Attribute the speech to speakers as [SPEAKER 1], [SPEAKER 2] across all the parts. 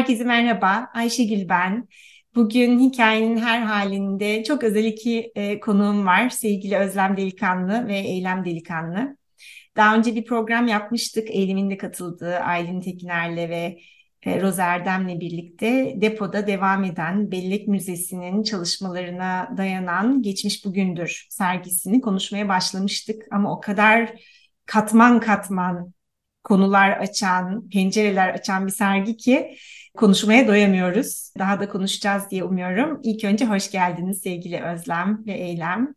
[SPEAKER 1] Herkese merhaba. Ayşegül ben. Bugün hikayenin her halinde çok özel iki e, konuğum var. Sevgili Özlem Delikanlı ve Eylem Delikanlı. Daha önce bir program yapmıştık. Eylem'in de katıldığı Aylin Tekiner'le ve e, Roza Erdem'le birlikte depoda devam eden Bellek Müzesi'nin çalışmalarına dayanan Geçmiş Bugündür sergisini konuşmaya başlamıştık. Ama o kadar katman katman konular açan, pencereler açan bir sergi ki konuşmaya doyamıyoruz. Daha da konuşacağız diye umuyorum. İlk önce hoş geldiniz sevgili Özlem ve Eylem.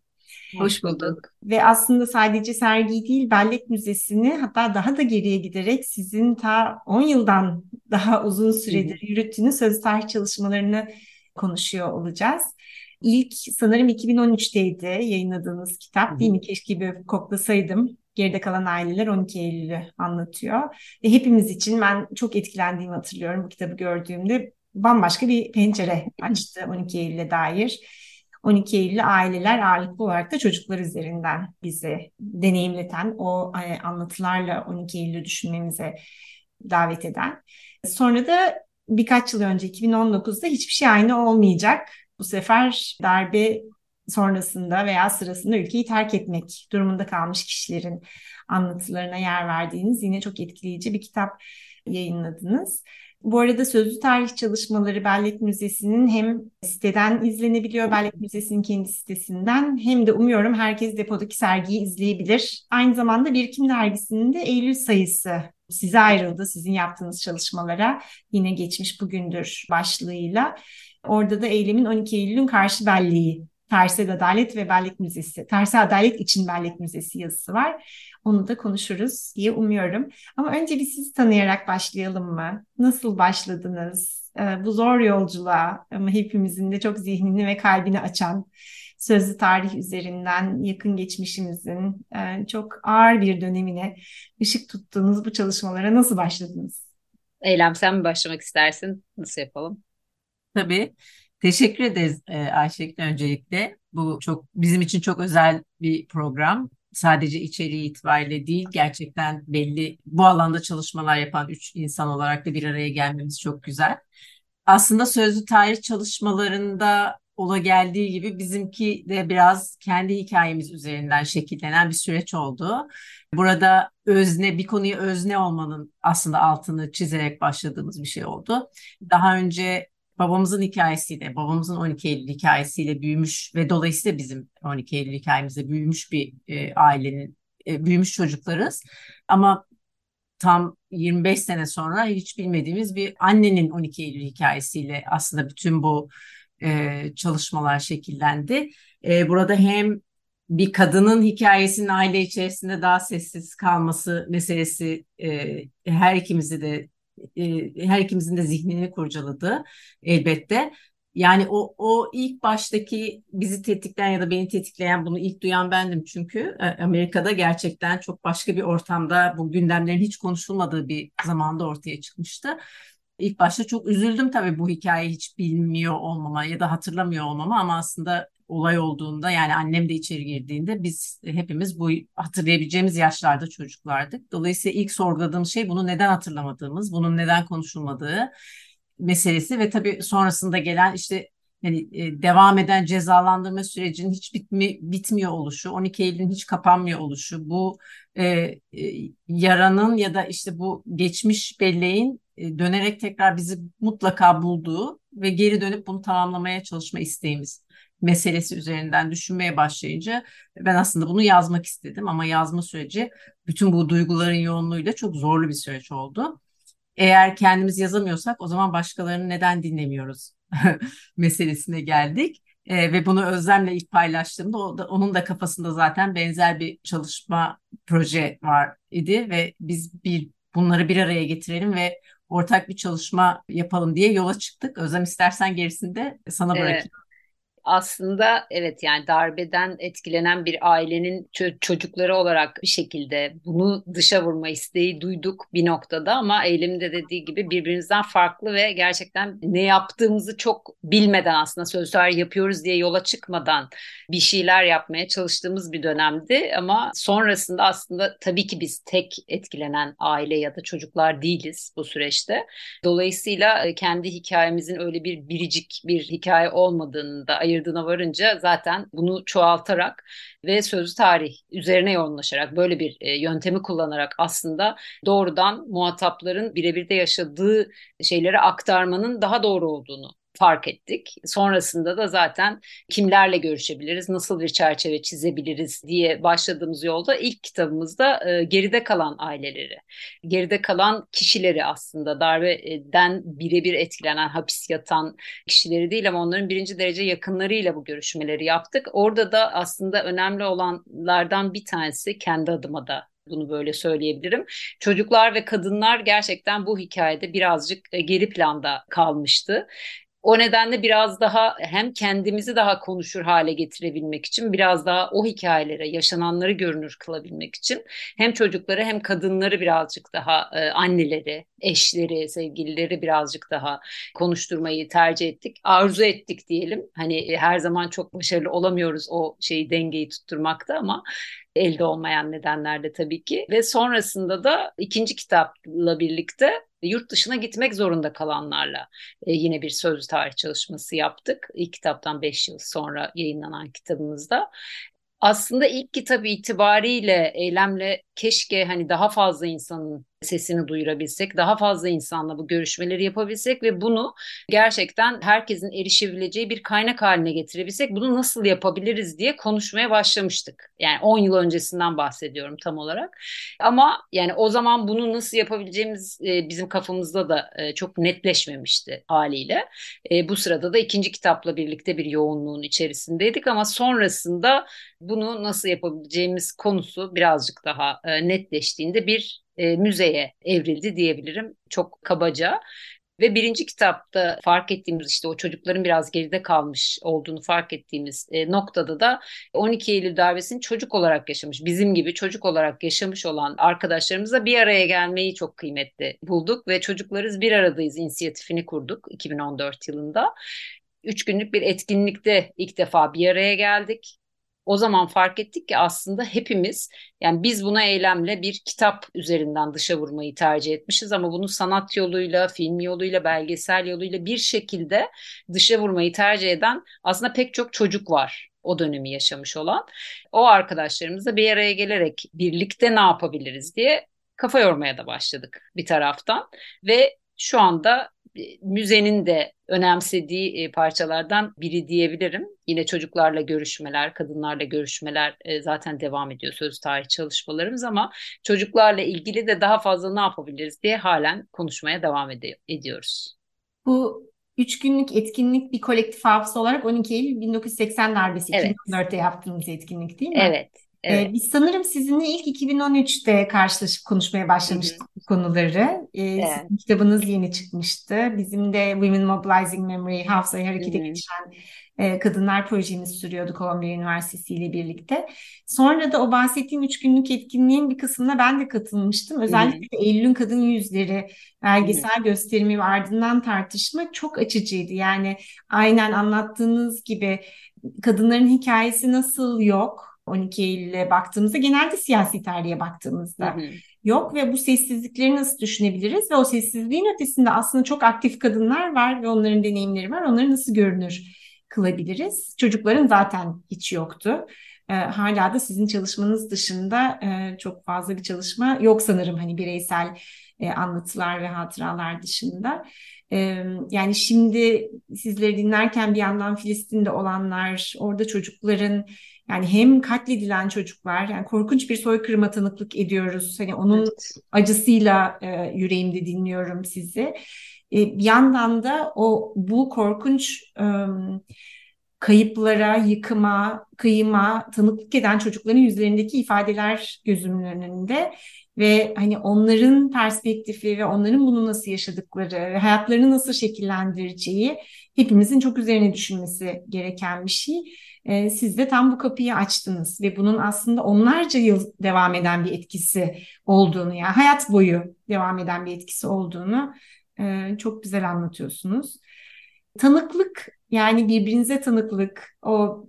[SPEAKER 2] Hoş bulduk.
[SPEAKER 1] Ve aslında sadece sergi değil, Bellek Müzesi'ni hatta daha da geriye giderek sizin ta 10 yıldan daha uzun süredir yürüttüğünüz söz tarih çalışmalarını konuşuyor olacağız. İlk sanırım 2013'teydi yayınladığınız kitap değil mi? Keşke bir koklasaydım. Geride kalan aileler 12 Eylül'ü anlatıyor. Ve hepimiz için ben çok etkilendiğimi hatırlıyorum bu kitabı gördüğümde. Bambaşka bir pencere açtı 12 Eylül'e dair. 12 Eylül aileler ağırlıklı olarak da çocuklar üzerinden bizi deneyimleten o e, anlatılarla 12 Eylül'ü düşünmemize davet eden. Sonra da birkaç yıl önce 2019'da hiçbir şey aynı olmayacak. Bu sefer darbe sonrasında veya sırasında ülkeyi terk etmek durumunda kalmış kişilerin anlatılarına yer verdiğiniz yine çok etkileyici bir kitap yayınladınız. Bu arada sözlü tarih çalışmaları Bellek Müzesi'nin hem siteden izlenebiliyor, Bellek Müzesi'nin kendi sitesinden hem de umuyorum herkes depodaki sergiyi izleyebilir. Aynı zamanda Birikim Dergisi'nin de Eylül sayısı size ayrıldı, sizin yaptığınız çalışmalara. Yine geçmiş bugündür başlığıyla. Orada da eylemin 12 Eylül'ün karşı belleği Tersi Adalet ve Bellek Müzesi, Tersi Adalet için Bellek Müzesi yazısı var. Onu da konuşuruz diye umuyorum. Ama önce bir sizi tanıyarak başlayalım mı? Nasıl başladınız? Ee, bu zor yolculuğa ama hepimizin de çok zihnini ve kalbini açan sözlü tarih üzerinden yakın geçmişimizin e, çok ağır bir dönemine ışık tuttuğunuz bu çalışmalara nasıl başladınız?
[SPEAKER 2] Eylem sen mi başlamak istersin? Nasıl yapalım?
[SPEAKER 3] Tabii. Teşekkür ederiz e, Ayşegül öncelikle. Bu çok bizim için çok özel bir program. Sadece içeriği itibariyle değil, gerçekten belli bu alanda çalışmalar yapan üç insan olarak da bir araya gelmemiz çok güzel. Aslında sözlü tarih çalışmalarında ola geldiği gibi bizimki de biraz kendi hikayemiz üzerinden şekillenen bir süreç oldu. Burada özne, bir konuya özne olmanın aslında altını çizerek başladığımız bir şey oldu. Daha önce babamızın hikayesiyle, babamızın 12 Eylül hikayesiyle büyümüş ve dolayısıyla bizim 12 Eylül hikayemizde büyümüş bir e, ailenin, e, büyümüş çocuklarız. Ama tam 25 sene sonra hiç bilmediğimiz bir annenin 12 Eylül hikayesiyle aslında bütün bu e, çalışmalar şekillendi. E, burada hem bir kadının hikayesinin aile içerisinde daha sessiz kalması meselesi e, her ikimizi de e, her ikimizin de zihnini kurcaladı elbette. Yani o, o ilk baştaki bizi tetikleyen ya da beni tetikleyen bunu ilk duyan bendim çünkü e, Amerika'da gerçekten çok başka bir ortamda bu gündemlerin hiç konuşulmadığı bir zamanda ortaya çıkmıştı. İlk başta çok üzüldüm tabii bu hikayeyi hiç bilmiyor olmama ya da hatırlamıyor olmama ama aslında olay olduğunda yani annem de içeri girdiğinde biz hepimiz bu hatırlayabileceğimiz yaşlarda çocuklardık. Dolayısıyla ilk sorguladığım şey bunu neden hatırlamadığımız, bunun neden konuşulmadığı meselesi ve tabii sonrasında gelen işte yani e, devam eden cezalandırma sürecinin hiç bitmi, bitmiyor oluşu, 12 Eylül'ün hiç kapanmıyor oluşu, bu e, e, yaranın ya da işte bu geçmiş belleğin e, dönerek tekrar bizi mutlaka bulduğu ve geri dönüp bunu tamamlamaya çalışma isteğimiz meselesi üzerinden düşünmeye başlayınca ben aslında bunu yazmak istedim ama yazma süreci bütün bu duyguların yoğunluğuyla çok zorlu bir süreç oldu. Eğer kendimiz yazamıyorsak o zaman başkalarını neden dinlemiyoruz meselesine geldik. E, ve bunu Özlem'le ilk paylaştığımda o da, onun da kafasında zaten benzer bir çalışma proje var idi ve biz bir bunları bir araya getirelim ve ortak bir çalışma yapalım diye yola çıktık. Özlem istersen gerisini de sana bırakayım. Evet
[SPEAKER 2] aslında evet yani darbeden etkilenen bir ailenin çocukları olarak bir şekilde bunu dışa vurma isteği duyduk bir noktada ama eylemde dediği gibi birbirimizden farklı ve gerçekten ne yaptığımızı çok bilmeden aslında sözler yapıyoruz diye yola çıkmadan bir şeyler yapmaya çalıştığımız bir dönemdi ama sonrasında aslında tabii ki biz tek etkilenen aile ya da çocuklar değiliz bu süreçte. Dolayısıyla e, kendi hikayemizin öyle bir biricik bir hikaye olmadığını da ayırdığına varınca zaten bunu çoğaltarak ve sözlü tarih üzerine yoğunlaşarak böyle bir e, yöntemi kullanarak aslında doğrudan muhatapların birebir de yaşadığı şeyleri aktarmanın daha doğru olduğunu fark ettik. Sonrasında da zaten kimlerle görüşebiliriz, nasıl bir çerçeve çizebiliriz diye başladığımız yolda ilk kitabımızda e, geride kalan aileleri, geride kalan kişileri aslında darbeden birebir etkilenen, hapis yatan kişileri değil ama onların birinci derece yakınlarıyla bu görüşmeleri yaptık. Orada da aslında önemli olanlardan bir tanesi kendi adıma da bunu böyle söyleyebilirim. Çocuklar ve kadınlar gerçekten bu hikayede birazcık e, geri planda kalmıştı. O nedenle biraz daha hem kendimizi daha konuşur hale getirebilmek için biraz daha o hikayelere yaşananları görünür kılabilmek için hem çocukları hem kadınları birazcık daha e, anneleri, eşleri, sevgilileri birazcık daha konuşturmayı tercih ettik. Arzu ettik diyelim. Hani e, her zaman çok başarılı olamıyoruz o şeyi dengeyi tutturmakta ama elde olmayan nedenlerde tabii ki. Ve sonrasında da ikinci kitapla birlikte yurt dışına gitmek zorunda kalanlarla e, yine bir sözlü tarih çalışması yaptık. İlk kitaptan 5 yıl sonra yayınlanan kitabımızda aslında ilk kitap itibariyle eylemle keşke hani daha fazla insanın sesini duyurabilsek, daha fazla insanla bu görüşmeleri yapabilsek ve bunu gerçekten herkesin erişebileceği bir kaynak haline getirebilsek, bunu nasıl yapabiliriz diye konuşmaya başlamıştık. Yani 10 yıl öncesinden bahsediyorum tam olarak. Ama yani o zaman bunu nasıl yapabileceğimiz e, bizim kafamızda da e, çok netleşmemişti haliyle. E, bu sırada da ikinci kitapla birlikte bir yoğunluğun içerisindeydik ama sonrasında bunu nasıl yapabileceğimiz konusu birazcık daha netleştiğinde bir e, müzeye evrildi diyebilirim çok kabaca. Ve birinci kitapta fark ettiğimiz işte o çocukların biraz geride kalmış olduğunu fark ettiğimiz e, noktada da 12 Eylül darbesini çocuk olarak yaşamış, bizim gibi çocuk olarak yaşamış olan arkadaşlarımızla bir araya gelmeyi çok kıymetli bulduk ve çocuklarız bir aradayız inisiyatifini kurduk 2014 yılında. Üç günlük bir etkinlikte ilk defa bir araya geldik o zaman fark ettik ki aslında hepimiz yani biz buna eylemle bir kitap üzerinden dışa vurmayı tercih etmişiz ama bunu sanat yoluyla, film yoluyla, belgesel yoluyla bir şekilde dışa vurmayı tercih eden aslında pek çok çocuk var o dönemi yaşamış olan. O arkadaşlarımızla bir araya gelerek birlikte ne yapabiliriz diye kafa yormaya da başladık bir taraftan ve şu anda müzenin de önemsediği e, parçalardan biri diyebilirim. Yine çocuklarla görüşmeler, kadınlarla görüşmeler e, zaten devam ediyor söz tarih çalışmalarımız ama çocuklarla ilgili de daha fazla ne yapabiliriz diye halen konuşmaya devam ed- ediyoruz.
[SPEAKER 1] Bu üç günlük etkinlik bir kolektif hafıza olarak 12 Eylül 1980 darbesi evet. 2004'te yaptığımız etkinlik değil mi?
[SPEAKER 2] Evet, Evet.
[SPEAKER 1] Ee, biz sanırım sizinle ilk 2013'te karşılaşıp konuşmaya başlamıştık Hı-hı. bu konuları. Ee, evet. Sizin kitabınız yeni çıkmıştı. Bizim de Women Mobilizing Memory, Hafızayı Harekete Hı-hı. geçiren e, kadınlar projemiz sürüyordu Columbia Üniversitesi ile birlikte. Sonra da o bahsettiğim üç günlük etkinliğin bir kısmına ben de katılmıştım. Özellikle Hı-hı. Eylül'ün Kadın Yüzleri belgesel Hı-hı. gösterimi ve ardından tartışma çok açıcıydı. Yani aynen anlattığınız gibi kadınların hikayesi nasıl yok? 12 Eylül'e baktığımızda genelde siyasi tarihe baktığımızda hı hı. yok ve bu sessizlikleri nasıl düşünebiliriz ve o sessizliğin ötesinde aslında çok aktif kadınlar var ve onların deneyimleri var. Onları nasıl görünür kılabiliriz? Çocukların zaten hiç yoktu. E, hala da sizin çalışmanız dışında e, çok fazla bir çalışma yok sanırım hani bireysel e, anlatılar ve hatıralar dışında. E, yani şimdi sizleri dinlerken bir yandan Filistin'de olanlar, orada çocukların yani hem katledilen çocuklar yani korkunç bir soykırıma tanıklık ediyoruz. Hani onun evet. acısıyla e, yüreğimde dinliyorum sizi. E, bir yandan da o bu korkunç e, kayıplara, yıkıma, kıyıma tanıklık eden çocukların yüzlerindeki ifadeler gözümün önünde ve hani onların perspektifi ve onların bunu nasıl yaşadıkları, hayatlarını nasıl şekillendireceği hepimizin çok üzerine düşünmesi gereken bir şey. Ee, siz de tam bu kapıyı açtınız ve bunun aslında onlarca yıl devam eden bir etkisi olduğunu, yani hayat boyu devam eden bir etkisi olduğunu e, çok güzel anlatıyorsunuz. Tanıklık yani birbirinize tanıklık, o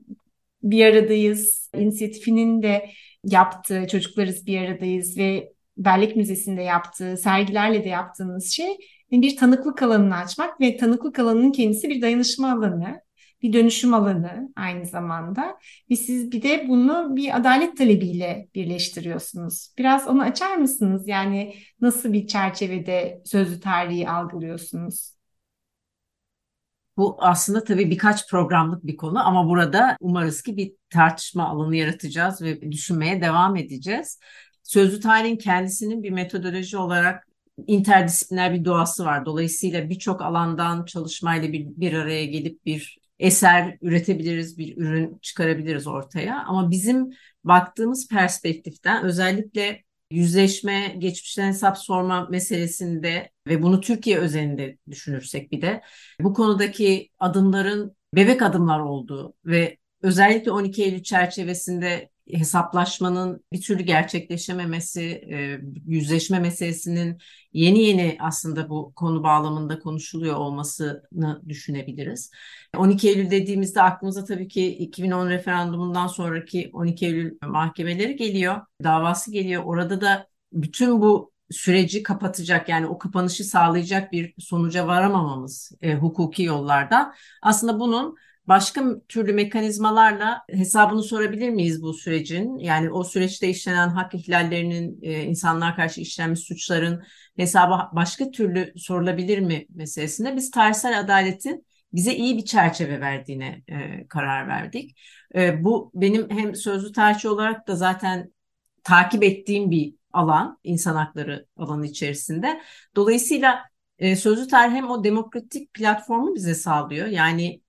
[SPEAKER 1] bir aradayız inisiyatifinin de yaptığı, çocuklarız bir aradayız ve Bellek Müzesi'nde yaptığı, sergilerle de yaptığınız şey bir tanıklık alanını açmak ve tanıklık alanının kendisi bir dayanışma alanı, bir dönüşüm alanı aynı zamanda. Ve siz bir de bunu bir adalet talebiyle birleştiriyorsunuz. Biraz onu açar mısınız? Yani nasıl bir çerçevede sözlü tarihi algılıyorsunuz?
[SPEAKER 3] Bu aslında tabii birkaç programlık bir konu ama burada umarız ki bir tartışma alanı yaratacağız ve düşünmeye devam edeceğiz. Sözlü tarihin kendisinin bir metodoloji olarak interdisipliner bir doğası var. Dolayısıyla birçok alandan çalışmayla bir, bir araya gelip bir eser üretebiliriz, bir ürün çıkarabiliriz ortaya. Ama bizim baktığımız perspektiften özellikle yüzleşme, geçmişten hesap sorma meselesinde ve bunu Türkiye özelinde düşünürsek bir de bu konudaki adımların bebek adımlar olduğu ve özellikle 12 Eylül çerçevesinde hesaplaşmanın bir türlü gerçekleşememesi, e, yüzleşme meselesinin yeni yeni aslında bu konu bağlamında konuşuluyor olmasını düşünebiliriz. 12 Eylül dediğimizde aklımıza tabii ki 2010 referandumundan sonraki 12 Eylül mahkemeleri geliyor, davası geliyor. Orada da bütün bu süreci kapatacak yani o kapanışı sağlayacak bir sonuca varamamamız e, hukuki yollardan aslında bunun başka türlü mekanizmalarla hesabını sorabilir miyiz bu sürecin? Yani o süreçte işlenen hak ihlallerinin, e, insanlar karşı işlenmiş suçların hesabı başka türlü sorulabilir mi meselesinde biz tarihsel adaletin bize iyi bir çerçeve verdiğine e, karar verdik. E, bu benim hem sözlü tarihçi olarak da zaten takip ettiğim bir alan, insan hakları alanı içerisinde. Dolayısıyla sözlü tarih hem o demokratik platformu bize sağlıyor. Yani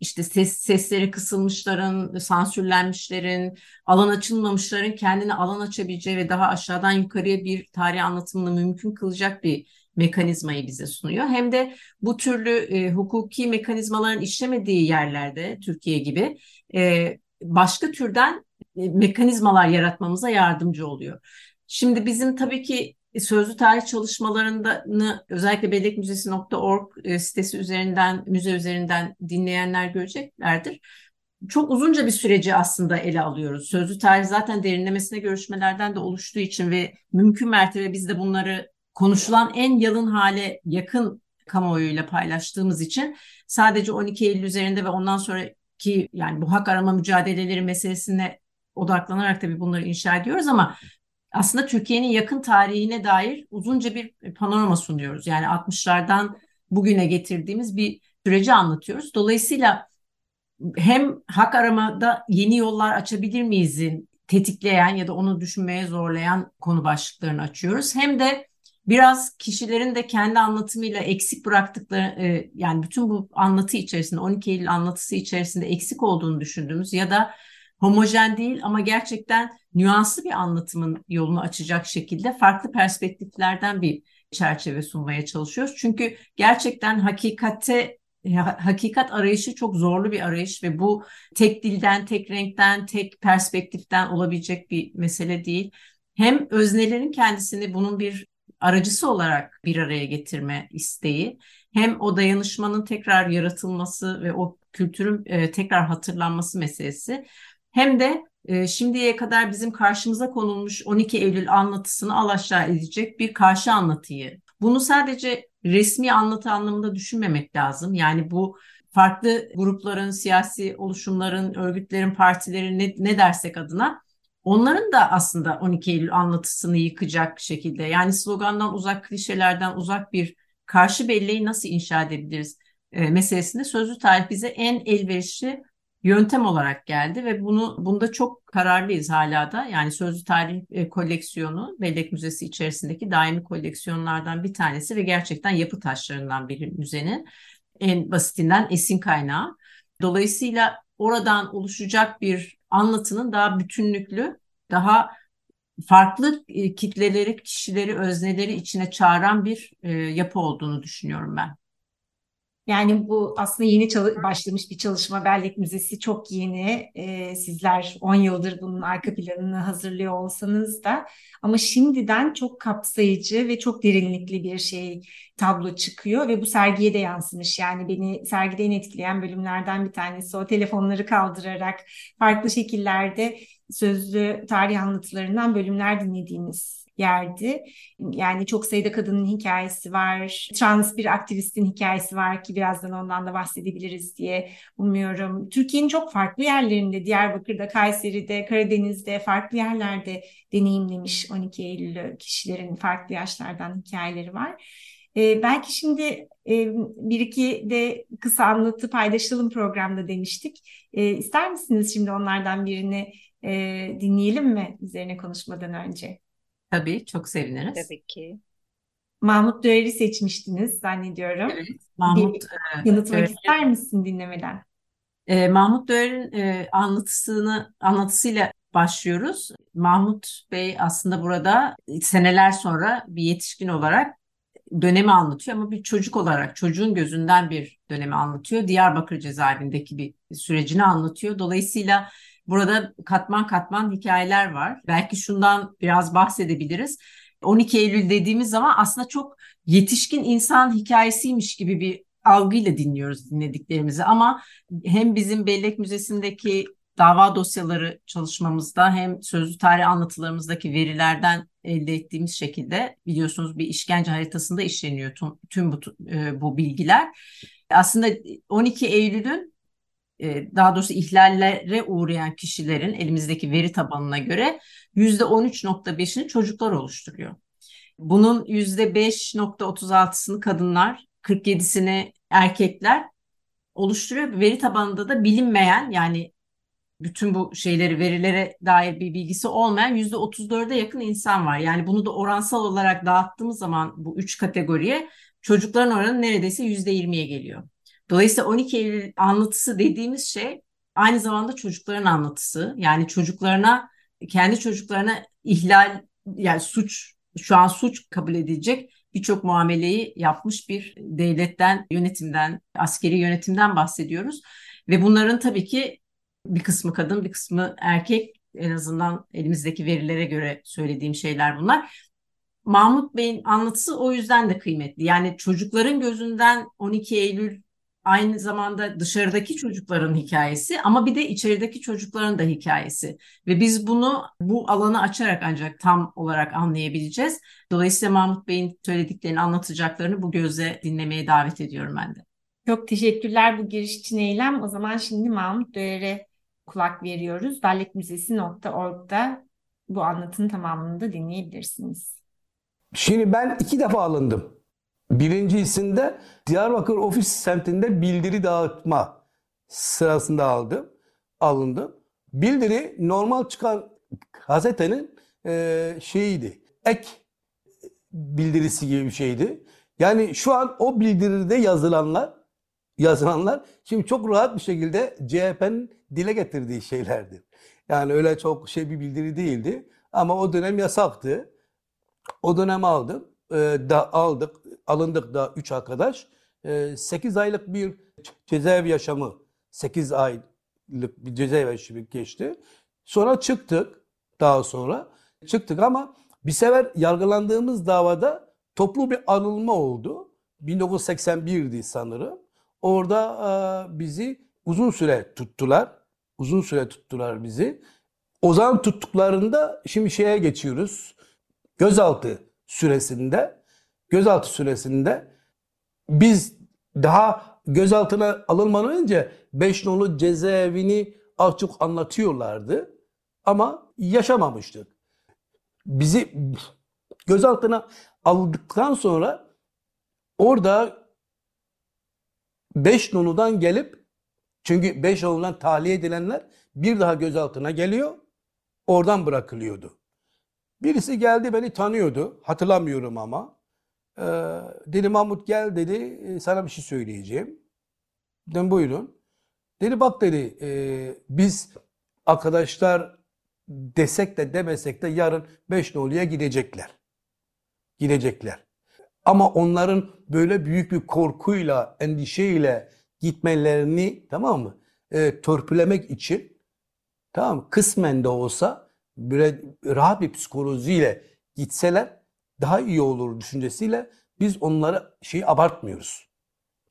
[SPEAKER 3] işte ses, sesleri kısılmışların, sansürlenmişlerin, alan açılmamışların kendine alan açabileceği ve daha aşağıdan yukarıya bir tarih anlatımını mümkün kılacak bir mekanizmayı bize sunuyor. Hem de bu türlü e, hukuki mekanizmaların işlemediği yerlerde Türkiye gibi e, başka türden e, mekanizmalar yaratmamıza yardımcı oluyor. Şimdi bizim tabii ki sözlü tarih çalışmalarını özellikle bellekmüzesi.org e, sitesi üzerinden, müze üzerinden dinleyenler göreceklerdir. Çok uzunca bir süreci aslında ele alıyoruz. Sözlü tarih zaten derinlemesine görüşmelerden de oluştuğu için ve mümkün mertebe biz de bunları konuşulan en yalın hale yakın kamuoyuyla paylaştığımız için sadece 12 Eylül üzerinde ve ondan sonraki yani bu hak arama mücadeleleri meselesine odaklanarak tabii bunları inşa ediyoruz ama aslında Türkiye'nin yakın tarihine dair uzunca bir panorama sunuyoruz. Yani 60'lardan bugüne getirdiğimiz bir süreci anlatıyoruz. Dolayısıyla hem hak aramada yeni yollar açabilir miyizin tetikleyen ya da onu düşünmeye zorlayan konu başlıklarını açıyoruz. Hem de biraz kişilerin de kendi anlatımıyla eksik bıraktıkları e, yani bütün bu anlatı içerisinde 12 Eylül anlatısı içerisinde eksik olduğunu düşündüğümüz ya da homojen değil ama gerçekten nüanslı bir anlatımın yolunu açacak şekilde farklı perspektiflerden bir çerçeve sunmaya çalışıyoruz. Çünkü gerçekten hakikate hakikat arayışı çok zorlu bir arayış ve bu tek dilden, tek renkten, tek perspektiften olabilecek bir mesele değil. Hem öznelerin kendisini bunun bir aracısı olarak bir araya getirme isteği, hem o dayanışmanın tekrar yaratılması ve o kültürün e, tekrar hatırlanması meselesi hem de e, şimdiye kadar bizim karşımıza konulmuş 12 Eylül anlatısını alaşağı edecek bir karşı anlatıyı. Bunu sadece resmi anlatı anlamında düşünmemek lazım. Yani bu farklı grupların, siyasi oluşumların, örgütlerin, partilerin ne, ne dersek adına onların da aslında 12 Eylül anlatısını yıkacak şekilde yani slogandan uzak, klişelerden uzak bir karşı belleği nasıl inşa edebiliriz e, meselesinde sözlü tarih bize en elverişli yöntem olarak geldi ve bunu bunda çok kararlıyız hala da. Yani Sözlü Tarih e, koleksiyonu Bellek Müzesi içerisindeki daimi koleksiyonlardan bir tanesi ve gerçekten yapı taşlarından biri müzenin. En basitinden esin kaynağı. Dolayısıyla oradan oluşacak bir anlatının daha bütünlüklü, daha farklı e, kitleleri, kişileri, özneleri içine çağıran bir e, yapı olduğunu düşünüyorum ben.
[SPEAKER 1] Yani bu aslında yeni başlamış bir çalışma. Bellek Müzesi çok yeni. Ee, sizler 10 yıldır bunun arka planını hazırlıyor olsanız da ama şimdiden çok kapsayıcı ve çok derinlikli bir şey tablo çıkıyor ve bu sergiye de yansımış. Yani beni sergide en etkileyen bölümlerden bir tanesi o telefonları kaldırarak farklı şekillerde sözlü tarih anlatılarından bölümler dinlediğimiz yerdi. Yani çok sayıda kadının hikayesi var. Trans bir aktivistin hikayesi var ki birazdan ondan da bahsedebiliriz diye umuyorum. Türkiye'nin çok farklı yerlerinde, Diyarbakır'da, Kayseri'de, Karadeniz'de, farklı yerlerde deneyimlemiş 12 Eylül'ü kişilerin farklı yaşlardan hikayeleri var. Ee, belki şimdi e, bir iki de kısa anlatı paylaşalım programda demiştik. Ee, ister misiniz şimdi onlardan birini e, dinleyelim mi üzerine konuşmadan önce?
[SPEAKER 3] Tabii çok seviniriz.
[SPEAKER 2] Tabii ki.
[SPEAKER 1] Mahmut Dörer'i seçmiştiniz zannediyorum.
[SPEAKER 3] Evet, Mahmut
[SPEAKER 1] Bir yanıtmak
[SPEAKER 3] Dörer-
[SPEAKER 1] ister misin dinlemeden?
[SPEAKER 3] e, Mahmut Dörer'in e, anlatısını anlatısıyla başlıyoruz. Mahmut Bey aslında burada seneler sonra bir yetişkin olarak dönemi anlatıyor ama bir çocuk olarak çocuğun gözünden bir dönemi anlatıyor. Diyarbakır cezaevindeki bir sürecini anlatıyor. Dolayısıyla Burada katman katman hikayeler var. Belki şundan biraz bahsedebiliriz. 12 Eylül dediğimiz zaman aslında çok yetişkin insan hikayesiymiş gibi bir algıyla dinliyoruz dinlediklerimizi ama hem bizim Bellek Müzesi'ndeki dava dosyaları çalışmamızda hem sözlü tarih anlatılarımızdaki verilerden elde ettiğimiz şekilde biliyorsunuz bir işkence haritasında işleniyor tüm, tüm bu, e, bu bilgiler. Aslında 12 Eylül'ün e, daha doğrusu ihlallere uğrayan kişilerin elimizdeki veri tabanına göre %13.5'ini çocuklar oluşturuyor. Bunun %5.36'sını kadınlar, 47'sini erkekler oluşturuyor. Veri tabanında da bilinmeyen yani bütün bu şeyleri verilere dair bir bilgisi olmayan %34'e yakın insan var. Yani bunu da oransal olarak dağıttığımız zaman bu üç kategoriye çocukların oranı neredeyse %20'ye geliyor. Dolayısıyla 12 Eylül anlatısı dediğimiz şey aynı zamanda çocukların anlatısı. Yani çocuklarına, kendi çocuklarına ihlal, yani suç, şu an suç kabul edilecek birçok muameleyi yapmış bir devletten, yönetimden, askeri yönetimden bahsediyoruz. Ve bunların tabii ki bir kısmı kadın, bir kısmı erkek. En azından elimizdeki verilere göre söylediğim şeyler bunlar. Mahmut Bey'in anlatısı o yüzden de kıymetli. Yani çocukların gözünden 12 Eylül aynı zamanda dışarıdaki çocukların hikayesi ama bir de içerideki çocukların da hikayesi. Ve biz bunu bu alanı açarak ancak tam olarak anlayabileceğiz. Dolayısıyla Mahmut Bey'in söylediklerini, anlatacaklarını bu gözle dinlemeye davet ediyorum ben de.
[SPEAKER 1] Çok teşekkürler bu giriş için Eylem. O zaman şimdi Mahmut Döyer'e kulak veriyoruz. Bellekmüzesi.org'da bu anlatının tamamını da dinleyebilirsiniz.
[SPEAKER 4] Şimdi ben iki defa alındım. Birincisinde Diyarbakır ofis semtinde bildiri dağıtma sırasında aldım, alındı. Bildiri normal çıkan gazetenin e, şeyiydi, ek bildirisi gibi bir şeydi. Yani şu an o bildiride yazılanlar, yazılanlar şimdi çok rahat bir şekilde CHP'nin dile getirdiği şeylerdir. Yani öyle çok şey bir bildiri değildi. Ama o dönem yasaktı. O dönem aldım. E, da aldık alındık da 3 arkadaş. 8 ee, aylık bir cezaevi yaşamı, 8 aylık bir cezaevi yaşamı geçti. Sonra çıktık daha sonra. Çıktık ama bir sefer yargılandığımız davada toplu bir anılma oldu. 1981'di sanırım. Orada e, bizi uzun süre tuttular. Uzun süre tuttular bizi. O zaman tuttuklarında şimdi şeye geçiyoruz. Gözaltı süresinde gözaltı süresinde biz daha gözaltına alınmadan önce 5 nolu cezaevini az anlatıyorlardı ama yaşamamıştık. Bizi gözaltına aldıktan sonra orada 5 noludan gelip çünkü 5 noludan tahliye edilenler bir daha gözaltına geliyor oradan bırakılıyordu. Birisi geldi beni tanıyordu hatırlamıyorum ama ee, dedi Mahmut gel dedi ee, sana bir şey söyleyeceğim. Dedim buyurun. Dedi bak dedi e, biz arkadaşlar desek de demesek de yarın beş noluya gidecekler. Gidecekler. Ama onların böyle büyük bir korkuyla, endişeyle gitmelerini tamam mı? E, törpülemek için tamam kısmen de olsa böyle rahat bir psikolojiyle gitseler daha iyi olur düşüncesiyle biz onları şey abartmıyoruz.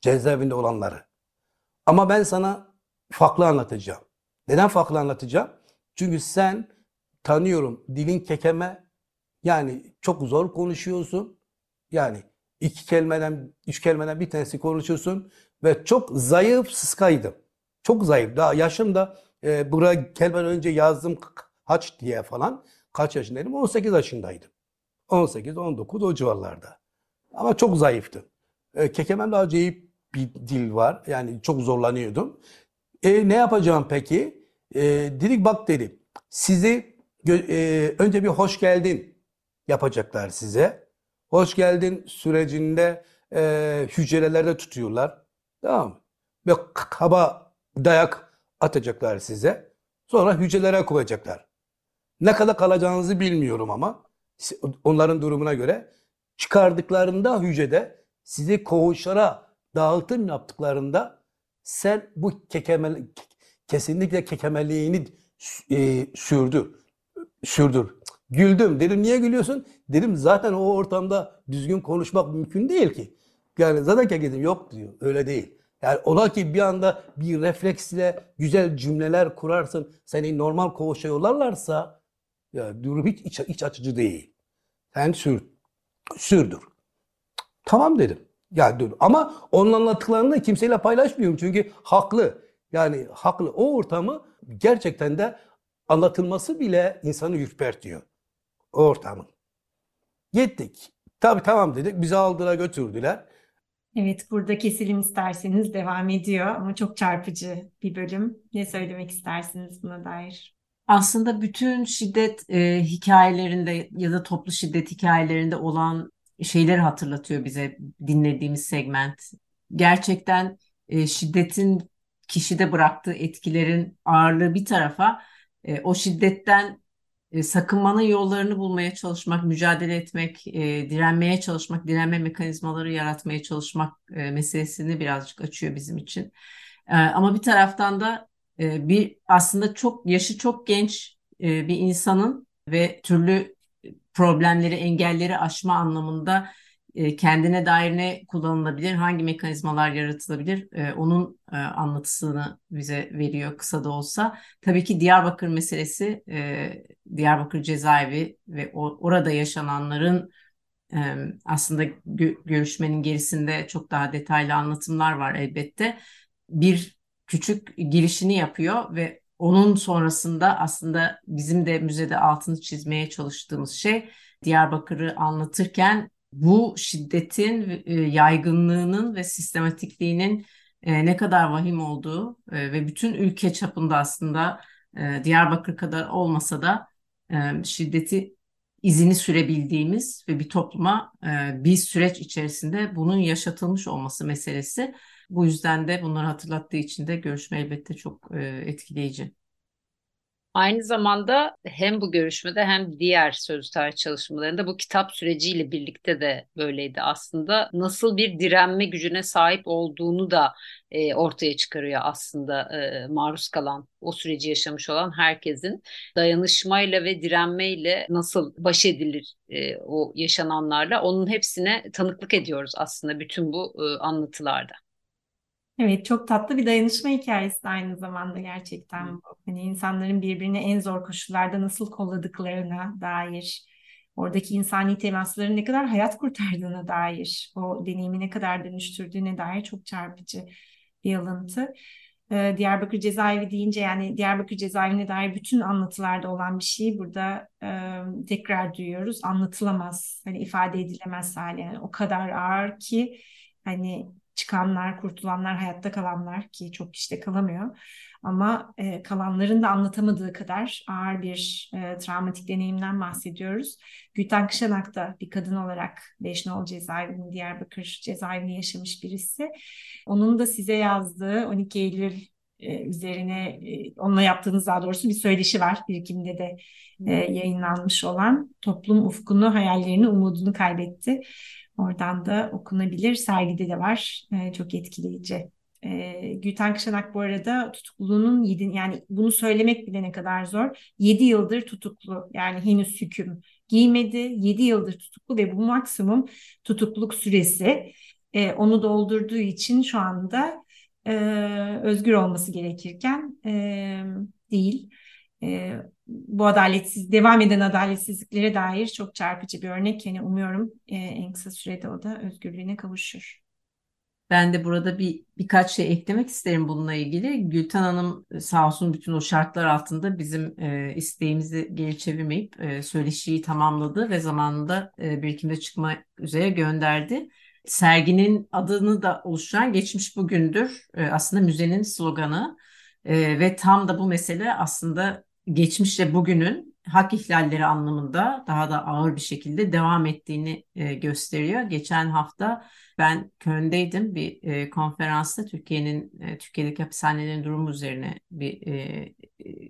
[SPEAKER 4] Cezaevinde olanları. Ama ben sana farklı anlatacağım. Neden farklı anlatacağım? Çünkü sen tanıyorum dilin kekeme yani çok zor konuşuyorsun. Yani iki kelimeden, üç kelimeden bir tanesi konuşuyorsun ve çok zayıf sıskaydım. Çok zayıf. Daha yaşım da e, buraya gelmeden önce yazdım haç diye falan. Kaç yaşındaydım? 18 yaşındaydım. 18, 19 o civarlarda. Ama çok zayıftım. E, kekememde acayip bir dil var. Yani çok zorlanıyordum. E, ne yapacağım peki? E, dedik bak dedim. Sizi e, önce bir hoş geldin yapacaklar size. Hoş geldin sürecinde e, hücrelerde tutuyorlar. Tamam mı? Ve kaba dayak atacaklar size. Sonra hücrelere koyacaklar. Ne kadar kalacağınızı bilmiyorum ama onların durumuna göre çıkardıklarında hücrede sizi koğuşlara dağıtım yaptıklarında sen bu kekemel, kesinlikle kekemeliğini e, sürdür. Sürdür. Güldüm. Dedim niye gülüyorsun? Dedim zaten o ortamda düzgün konuşmak mümkün değil ki. Yani zaten kekedim yok diyor. Öyle değil. Yani ola ki bir anda bir refleksle güzel cümleler kurarsın. Seni normal koğuşa yollarlarsa ya durum hiç iç, iç açıcı değil. Sen sür, sürdür. Tamam dedim. Ya dur. Ama onun anlattıklarını da kimseyle paylaşmıyorum. Çünkü haklı. Yani haklı. O ortamı gerçekten de anlatılması bile insanı ürpertiyor. O ortamın. Gittik. Tabii tamam dedik. Bizi aldılar götürdüler.
[SPEAKER 1] Evet burada keselim isterseniz devam ediyor ama çok çarpıcı bir bölüm. Ne söylemek istersiniz buna dair?
[SPEAKER 3] Aslında bütün şiddet e, hikayelerinde ya da toplu şiddet hikayelerinde olan şeyleri hatırlatıyor bize dinlediğimiz segment. Gerçekten e, şiddetin kişide bıraktığı etkilerin ağırlığı bir tarafa e, o şiddetten e, sakınmanın yollarını bulmaya çalışmak, mücadele etmek, e, direnmeye çalışmak, direnme mekanizmaları yaratmaya çalışmak e, meselesini birazcık açıyor bizim için. E, ama bir taraftan da e, bir aslında çok yaşı çok genç e, bir insanın ve türlü problemleri, engelleri aşma anlamında e, kendine dair ne kullanılabilir, hangi mekanizmalar yaratılabilir e, onun anlatısını bize veriyor kısa da olsa. Tabii ki Diyarbakır meselesi, Diyarbakır cezaevi ve orada yaşananların aslında görüşmenin gerisinde çok daha detaylı anlatımlar var elbette. Bir küçük girişini yapıyor ve onun sonrasında aslında bizim de müzede altını çizmeye çalıştığımız şey Diyarbakır'ı anlatırken bu şiddetin e, yaygınlığının ve sistematikliğinin e, ne kadar vahim olduğu e, ve bütün ülke çapında aslında Diyarbakır kadar olmasa da şiddeti izini sürebildiğimiz ve bir topluma bir süreç içerisinde bunun yaşatılmış olması meselesi. Bu yüzden de bunları hatırlattığı için de görüşme elbette çok etkileyici.
[SPEAKER 2] Aynı zamanda hem bu görüşmede hem diğer sözlü tarih çalışmalarında bu kitap süreciyle birlikte de böyleydi aslında. Nasıl bir direnme gücüne sahip olduğunu da e, ortaya çıkarıyor aslında e, maruz kalan, o süreci yaşamış olan herkesin dayanışmayla ve direnmeyle nasıl baş edilir e, o yaşananlarla onun hepsine tanıklık ediyoruz aslında bütün bu e, anlatılarda.
[SPEAKER 1] Evet, çok tatlı bir dayanışma hikayesi de aynı zamanda gerçekten bu. Hani insanların birbirini en zor koşullarda nasıl kolladıklarına dair, oradaki insani temasların ne kadar hayat kurtardığına dair, o deneyimi ne kadar dönüştürdüğüne dair çok çarpıcı bir alıntı. Ee, Diyarbakır cezaevi deyince yani Diyarbakır cezaevine dair bütün anlatılarda olan bir şeyi burada e, tekrar duyuyoruz. Anlatılamaz, hani ifade edilemez hale. Yani o kadar ağır ki hani çıkanlar, kurtulanlar, hayatta kalanlar ki çok kişi de kalamıyor. Ama e, kalanların da anlatamadığı kadar ağır bir e, travmatik deneyimden bahsediyoruz. Gülten Kışanak da bir kadın olarak Beşnol cezaevinin Diyarbakır cezaevini yaşamış birisi. Onun da size yazdığı 12 Eylül e, üzerine e, onunla yaptığınız daha doğrusu bir söyleşi var. Birikimde de e, yayınlanmış olan toplum ufkunu, hayallerini, umudunu kaybetti. Oradan da okunabilir. Sergide de var. E, çok etkileyici. E, Gülten Kışanak bu arada tutukluluğunun yedi, yani bunu söylemek bile ne kadar zor. 7 yıldır tutuklu yani henüz hüküm giymedi. 7 yıldır tutuklu ve bu maksimum tutukluluk süresi e, onu doldurduğu için şu anda e, özgür olması gerekirken e, değil. E, bu adaletsiz devam eden adaletsizliklere dair çok çarpıcı bir örnek. Yani umuyorum e, en kısa sürede o da özgürlüğüne kavuşur.
[SPEAKER 3] Ben de burada bir birkaç şey eklemek isterim bununla ilgili. Gülten Hanım sağ olsun bütün o şartlar altında bizim e, isteğimizi geri çevirmeyip e, söyleşiyi tamamladı ve zamanında e, birikimde çıkma üzere gönderdi. Serginin adını da oluşturan Geçmiş Bugündür e, aslında müzenin sloganı e, ve tam da bu mesele aslında geçmişle bugünün hak ihlalleri anlamında daha da ağır bir şekilde devam ettiğini e, gösteriyor. Geçen hafta ben Köln'deydim bir e, konferansta Türkiye'nin e, Türkiye'deki hapishanelerin durumu üzerine bir e, e,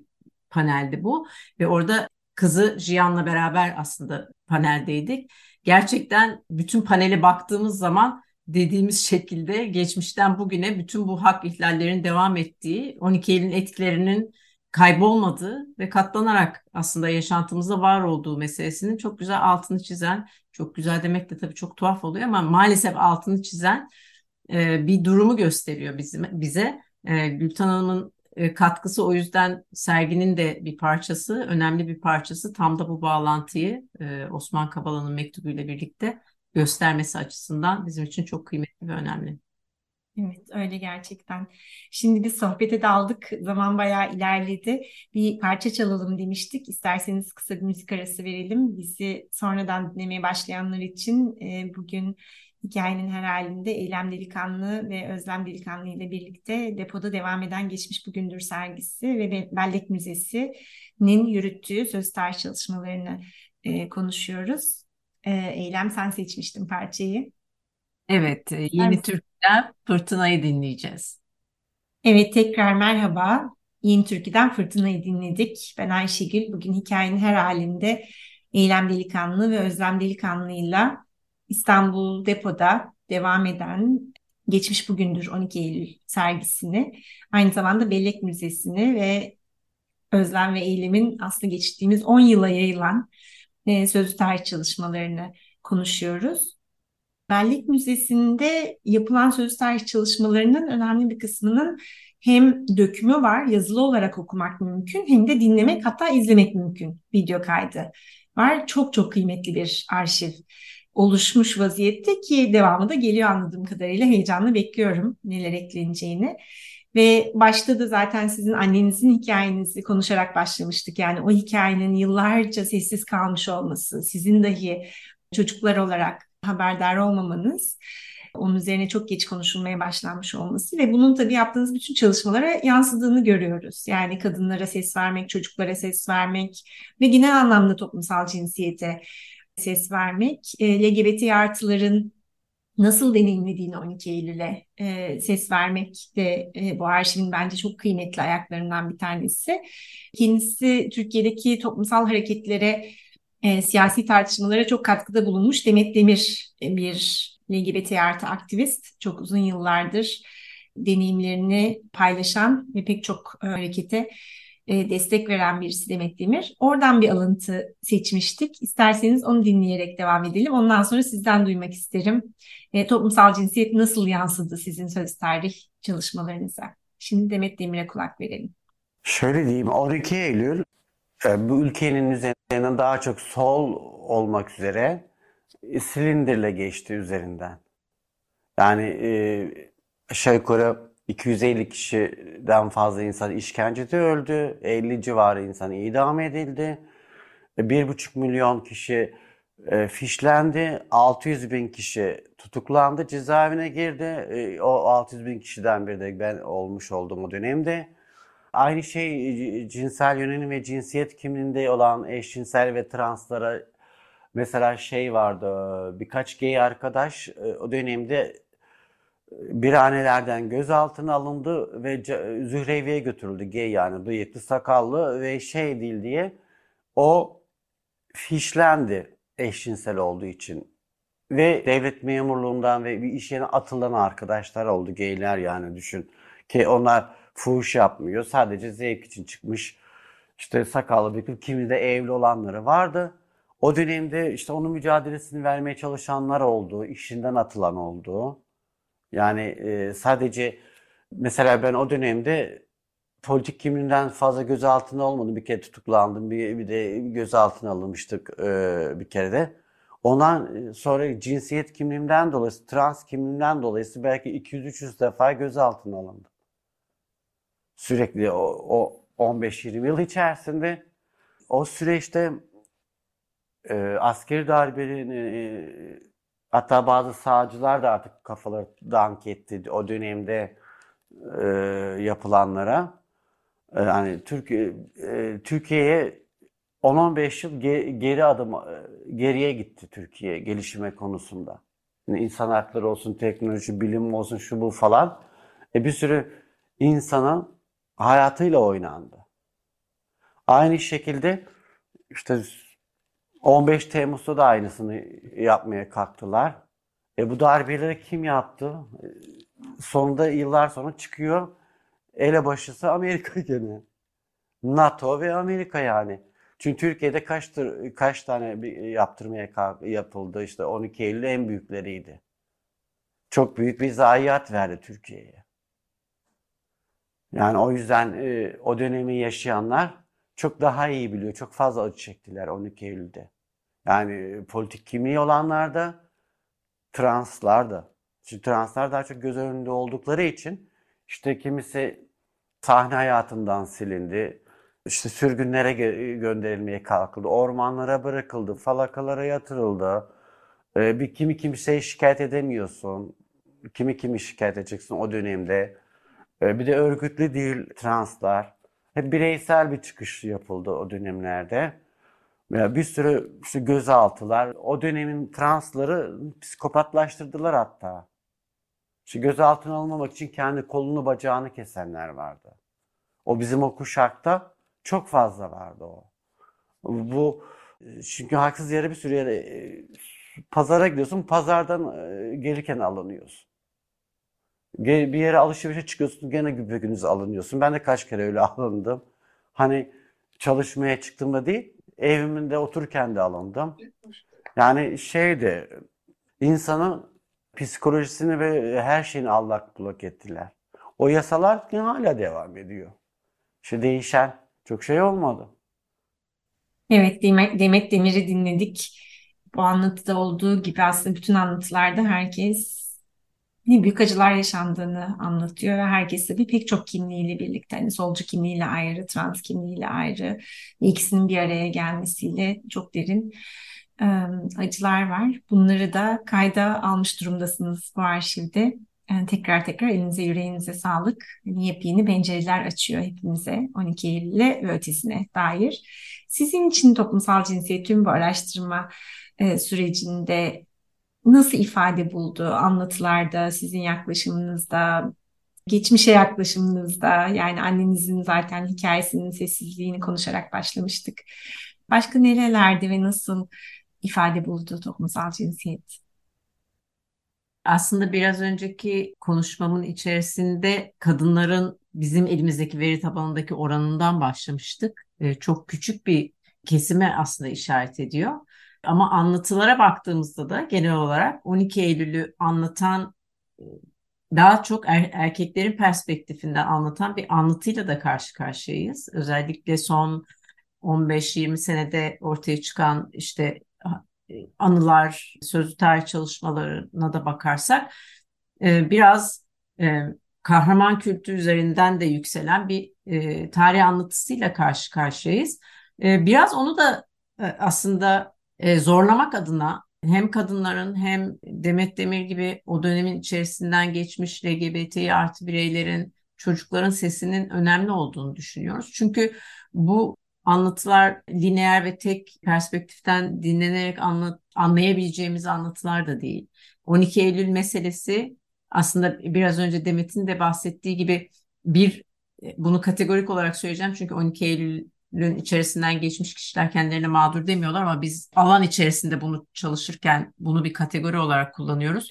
[SPEAKER 3] paneldi bu ve orada kızı Jiyan'la beraber aslında paneldeydik. Gerçekten bütün panele baktığımız zaman dediğimiz şekilde geçmişten bugüne bütün bu hak ihlallerinin devam ettiği 12 Eylül'ün etkilerinin kaybolmadığı ve katlanarak aslında yaşantımızda var olduğu meselesinin çok güzel altını çizen, çok güzel demek de tabii çok tuhaf oluyor ama maalesef altını çizen e, bir durumu gösteriyor bizim, bize. E, Gülten Hanım'ın e, katkısı o yüzden serginin de bir parçası, önemli bir parçası. Tam da bu bağlantıyı e, Osman Kavala'nın mektubuyla birlikte göstermesi açısından bizim için çok kıymetli ve önemli.
[SPEAKER 1] Evet öyle gerçekten. Şimdi biz sohbete daldık. Zaman bayağı ilerledi. Bir parça çalalım demiştik. İsterseniz kısa bir müzik arası verelim. Bizi sonradan dinlemeye başlayanlar için e, bugün hikayenin her halinde Eylem Delikanlı ve Özlem Delikanlı ile birlikte depoda devam eden Geçmiş Bugündür sergisi ve Bellek Müzesi'nin yürüttüğü söz tarih çalışmalarını e, konuşuyoruz. E, Eylem sen seçmiştin parçayı.
[SPEAKER 3] Evet, e, Yeni evet. Türk'ten Fırtına'yı dinleyeceğiz.
[SPEAKER 1] Evet, tekrar merhaba. Yeni Türkü'den Fırtına'yı dinledik. Ben Ayşegül. Bugün hikayenin her halinde Eylem Delikanlı ve Özlem Delikanlı'yla İstanbul Depo'da devam eden Geçmiş Bugündür 12 Eylül sergisini, aynı zamanda Bellek Müzesi'ni ve Özlem ve Eylem'in aslında geçtiğimiz 10 yıla yayılan e, sözlü tarih çalışmalarını konuşuyoruz. Bellek Müzesi'nde yapılan sözlü tarih çalışmalarının önemli bir kısmının hem dökümü var, yazılı olarak okumak mümkün, hem de dinlemek hatta izlemek mümkün video kaydı var. Çok çok kıymetli bir arşiv oluşmuş vaziyette ki devamı da geliyor anladığım kadarıyla heyecanla bekliyorum neler ekleneceğini. Ve başta da zaten sizin annenizin hikayenizi konuşarak başlamıştık. Yani o hikayenin yıllarca sessiz kalmış olması, sizin dahi çocuklar olarak haberdar olmamanız, onun üzerine çok geç konuşulmaya başlanmış olması ve bunun tabii yaptığınız bütün çalışmalara yansıdığını görüyoruz. Yani kadınlara ses vermek, çocuklara ses vermek ve genel anlamda toplumsal cinsiyete ses vermek, e, LGBT artıların nasıl deneyimlediğini 12 Eylül'e e, ses vermek de e, bu arşivin bence çok kıymetli ayaklarından bir tanesi. Kendisi Türkiye'deki toplumsal hareketlere, e, siyasi tartışmalara çok katkıda bulunmuş Demet Demir e, bir LGBT artı aktivist. Çok uzun yıllardır deneyimlerini paylaşan ve pek çok e, harekete e, destek veren birisi Demet Demir. Oradan bir alıntı seçmiştik. İsterseniz onu dinleyerek devam edelim. Ondan sonra sizden duymak isterim. E, toplumsal cinsiyet nasıl yansıdı sizin söz tarih çalışmalarınıza? Şimdi Demet Demir'e kulak verelim.
[SPEAKER 5] Şöyle diyeyim 12 Eylül bu ülkenin üzerinden daha çok sol olmak üzere silindirle geçti üzerinden. Yani e, aşağı yukarı 250 kişiden fazla insan işkencede öldü. 50 civarı insan idam edildi. 1,5 milyon kişi e, fişlendi. 600 bin kişi tutuklandı, cezaevine girdi. E, o 600 bin kişiden biri de ben olmuş olduğum o dönemde. Aynı şey cinsel yönelim ve cinsiyet kimliğinde olan eşcinsel ve translara mesela şey vardı birkaç gay arkadaş e, o dönemde biranelerden gözaltına alındı ve Zührevi'ye götürüldü. Gay yani bıyıklı, sakallı ve şey değil diye o fişlendi eşcinsel olduğu için. Ve devlet memurluğundan ve bir iş yerine atılan arkadaşlar oldu gayler yani düşün. Ki onlar fuhuş yapmıyor. Sadece zevk için çıkmış. İşte sakallı bir kimi de evli olanları vardı. O dönemde işte onun mücadelesini vermeye çalışanlar oldu. işinden atılan oldu. Yani e, sadece mesela ben o dönemde politik kimliğinden fazla gözaltına olmadım. Bir kere tutuklandım. Bir, bir de gözaltına alınmıştık e, bir kere de. Ondan sonra cinsiyet kimliğimden dolayı, trans kimliğimden dolayı belki 200-300 defa gözaltına alındım. Sürekli o, o 15-20 yıl içerisinde o süreçte e, askeri darbenin e, hatta bazı sağcılar da artık kafaları dank etti o dönemde e, yapılanlara. E, yani Türkiye e, Türkiye'ye 10-15 yıl geri adım e, geriye gitti Türkiye gelişime konusunda. Yani insan hakları olsun, teknoloji, bilim olsun, şu bu falan. E bir sürü insanın hayatıyla oynandı. Aynı şekilde işte 15 Temmuz'da da aynısını yapmaya kalktılar. E bu darbeleri kim yaptı? E, sonunda yıllar sonra çıkıyor elebaşısı Amerika gene. NATO ve Amerika yani. Çünkü Türkiye'de kaçtır, kaç tane yaptırmaya yapıldı işte 12 Eylül en büyükleriydi. Çok büyük bir zayiat verdi Türkiye'ye. Yani o yüzden e, o dönemi yaşayanlar çok daha iyi biliyor. Çok fazla acı çektiler 12 Eylül'de. Yani politik kimliği olanlar da, translar da. Çünkü translar daha çok göz önünde oldukları için işte kimisi sahne hayatından silindi. İşte sürgünlere gönderilmeye kalkıldı. Ormanlara bırakıldı. Falakalara yatırıldı. Ee, bir kimi kimseye şikayet edemiyorsun. Kimi kimi şikayet edeceksin o dönemde. Ee, bir de örgütlü değil translar. Hep bireysel bir çıkış yapıldı o dönemlerde. Bir sürü işte gözaltılar. O dönemin transları psikopatlaştırdılar hatta. İşte gözaltına alınmamak için kendi kolunu bacağını kesenler vardı. O bizim o kuşakta çok fazla vardı o. Bu çünkü haksız yere bir sürü yere e, pazara gidiyorsun, pazardan e, gelirken alınıyorsun. Bir yere alışverişe çıkıyorsun gene güpegünüz alınıyorsun. Ben de kaç kere öyle alındım. Hani çalışmaya çıktığımda değil, evimde otururken de alındım. Yani şeydi, insanın psikolojisini ve her şeyini allak bullak ettiler. O yasalar hala devam ediyor. İşte değişen çok şey olmadı.
[SPEAKER 1] Evet, Demet Demir'i dinledik. Bu anlatıda olduğu gibi aslında bütün anlatılarda herkes büyük acılar yaşandığını anlatıyor ve herkes tabii pek çok kimliğiyle birlikte hani solcu kimliğiyle ayrı, trans kimliğiyle ayrı ikisinin bir araya gelmesiyle çok derin acılar var. Bunları da kayda almış durumdasınız bu arşivde. Yani tekrar tekrar elinize yüreğinize sağlık. Yani yepyeni pencereler açıyor hepimize 12 Eylül'e ve ötesine dair. Sizin için toplumsal cinsiyet tüm bu araştırma e, sürecinde nasıl ifade buldu anlatılarda, sizin yaklaşımınızda, geçmişe yaklaşımınızda? Yani annenizin zaten hikayesinin sessizliğini konuşarak başlamıştık. Başka nerelerde ve nasıl ifade buldu toplumsal cinsiyet?
[SPEAKER 3] Aslında biraz önceki konuşmamın içerisinde kadınların bizim elimizdeki veri tabanındaki oranından başlamıştık. Ee, çok küçük bir kesime aslında işaret ediyor. Ama anlatılara baktığımızda da genel olarak 12 Eylül'ü anlatan e, daha çok er, erkeklerin perspektifinden anlatan bir anlatıyla da karşı karşıyayız. Özellikle son 15-20 senede ortaya çıkan işte e, anılar, sözlü tarih çalışmalarına da bakarsak e, biraz kahraman kültü üzerinden de yükselen bir tarih anlatısıyla karşı karşıyayız. Biraz onu da aslında e, zorlamak adına hem kadınların hem Demet Demir gibi o dönemin içerisinden geçmiş LGBT artı bireylerin, çocukların sesinin önemli olduğunu düşünüyoruz. Çünkü bu anlatılar lineer ve tek perspektiften dinlenerek anlat, anlayabileceğimiz anlatılar da değil. 12 Eylül meselesi aslında biraz önce Demet'in de bahsettiği gibi bir bunu kategorik olarak söyleyeceğim çünkü 12 Eylül'ün içerisinden geçmiş kişiler kendilerine mağdur demiyorlar ama biz alan içerisinde bunu çalışırken bunu bir kategori olarak kullanıyoruz.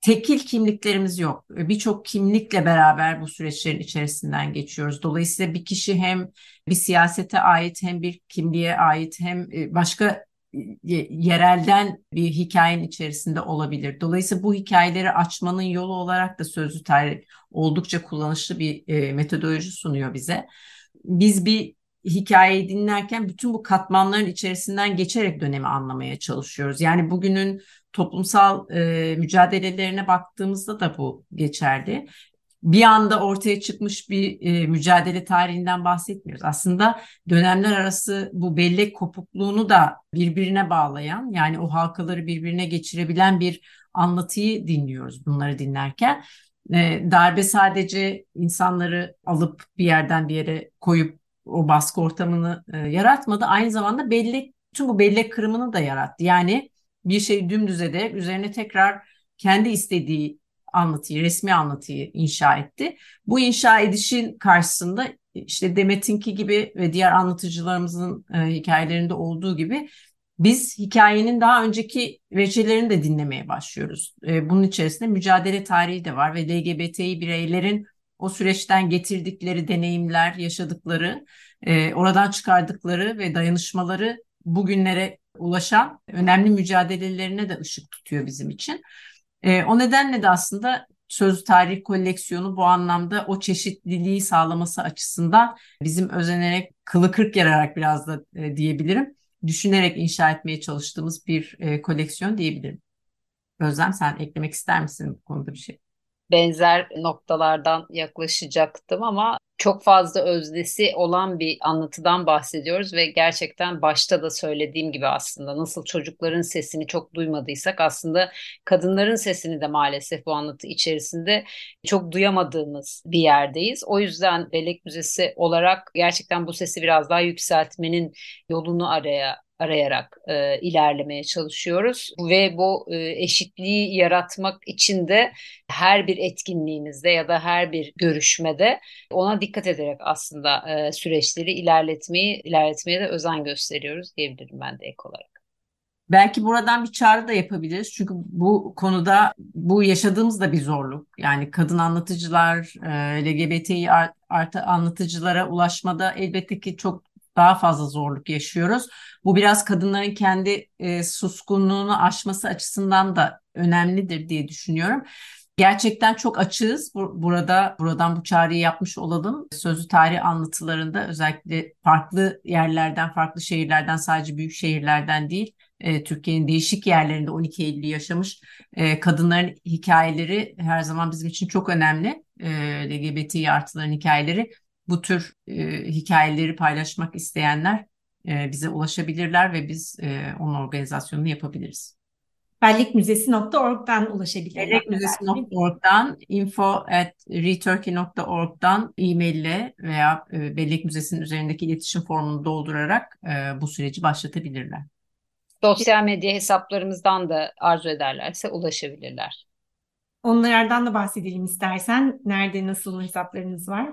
[SPEAKER 3] Tekil kimliklerimiz yok. Birçok kimlikle beraber bu süreçlerin içerisinden geçiyoruz. Dolayısıyla bir kişi hem bir siyasete ait hem bir kimliğe ait hem e, başka yerelden bir hikayenin içerisinde olabilir. Dolayısıyla bu hikayeleri açmanın yolu olarak da sözlü tarih oldukça kullanışlı bir e, metodoloji sunuyor bize. Biz bir hikayeyi dinlerken bütün bu katmanların içerisinden geçerek dönemi anlamaya çalışıyoruz. Yani bugünün toplumsal e, mücadelelerine baktığımızda da bu geçerli bir anda ortaya çıkmış bir e, mücadele tarihinden bahsetmiyoruz. Aslında dönemler arası bu bellek kopukluğunu da birbirine bağlayan yani o halkaları birbirine geçirebilen bir anlatıyı dinliyoruz bunları dinlerken. E, darbe sadece insanları alıp bir yerden bir yere koyup o baskı ortamını e, yaratmadı. Aynı zamanda bellek, tüm bu bellek kırımını da yarattı. Yani bir şey dümdüz ederek üzerine tekrar kendi istediği anlatıyı, resmi anlatıyı inşa etti. Bu inşa edişin karşısında işte Demet'inki gibi ve diğer anlatıcılarımızın e, hikayelerinde olduğu gibi biz hikayenin daha önceki vecelerini de dinlemeye başlıyoruz. E, bunun içerisinde mücadele tarihi de var ve LGBTİ bireylerin o süreçten getirdikleri deneyimler, yaşadıkları, e, oradan çıkardıkları ve dayanışmaları bugünlere ulaşan önemli mücadelelerine de ışık tutuyor bizim için. E, o nedenle de aslında söz tarih koleksiyonu bu anlamda o çeşitliliği sağlaması açısından bizim özenerek kılı kırk yararak biraz da e, diyebilirim. Düşünerek inşa etmeye çalıştığımız bir e, koleksiyon diyebilirim. Özlem sen eklemek ister misin bu konuda bir şey?
[SPEAKER 2] Benzer noktalardan yaklaşacaktım ama çok fazla özdesi olan bir anlatıdan bahsediyoruz ve gerçekten başta da söylediğim gibi aslında nasıl çocukların sesini çok duymadıysak aslında kadınların sesini de maalesef bu anlatı içerisinde çok duyamadığımız bir yerdeyiz. O yüzden Bellek Müzesi olarak gerçekten bu sesi biraz daha yükseltmenin yolunu araya arayarak e, ilerlemeye çalışıyoruz ve bu e, eşitliği yaratmak için de her bir etkinliğimizde ya da her bir görüşmede ona dikkat ederek aslında e, süreçleri ilerletmeyi ilerletmeye de özen gösteriyoruz diyebilirim ben de ek olarak.
[SPEAKER 3] Belki buradan bir çağrı da yapabiliriz. Çünkü bu konuda bu yaşadığımız da bir zorluk. Yani kadın anlatıcılar, e, LGBTİ artı anlatıcılara ulaşmada elbette ki çok daha fazla zorluk yaşıyoruz. Bu biraz kadınların kendi e, suskunluğunu aşması açısından da önemlidir diye düşünüyorum. Gerçekten çok açığız. Burada buradan bu çağrıyı yapmış olalım. Sözlü tarih anlatılarında özellikle farklı yerlerden, farklı şehirlerden sadece büyük şehirlerden değil, e, Türkiye'nin değişik yerlerinde 12 Eylül'ü yaşamış e, kadınların hikayeleri her zaman bizim için çok önemli. E, LGBT artıların hikayeleri bu tür e, hikayeleri paylaşmak isteyenler e, bize ulaşabilirler ve biz e, onun organizasyonunu yapabiliriz.
[SPEAKER 1] Bellekmüzesi.org'dan ulaşabilirler.
[SPEAKER 3] Bellekmüzesi.org'dan info at returkey.org'dan e-mail ile veya e, Bellek Müzesi'nin üzerindeki iletişim formunu doldurarak e, bu süreci başlatabilirler.
[SPEAKER 2] Sosyal medya hesaplarımızdan da arzu ederlerse ulaşabilirler.
[SPEAKER 1] Onlardan da bahsedelim istersen. Nerede, nasıl hesaplarınız var?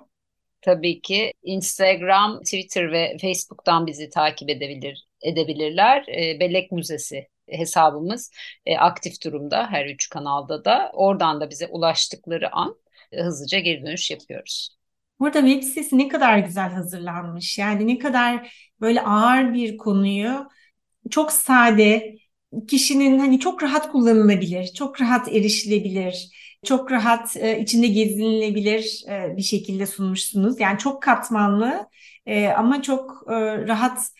[SPEAKER 2] Tabii ki Instagram, Twitter ve Facebook'tan bizi takip edebilir edebilirler. E, Bellek Müzesi hesabımız e, aktif durumda her üç kanalda da. Oradan da bize ulaştıkları an e, hızlıca geri dönüş yapıyoruz.
[SPEAKER 1] Burada web sitesi ne kadar güzel hazırlanmış. Yani ne kadar böyle ağır bir konuyu çok sade, kişinin hani çok rahat kullanılabilir, çok rahat erişilebilir çok rahat e, içinde gezinilebilir e, bir şekilde sunmuşsunuz. Yani çok katmanlı e, ama çok rahat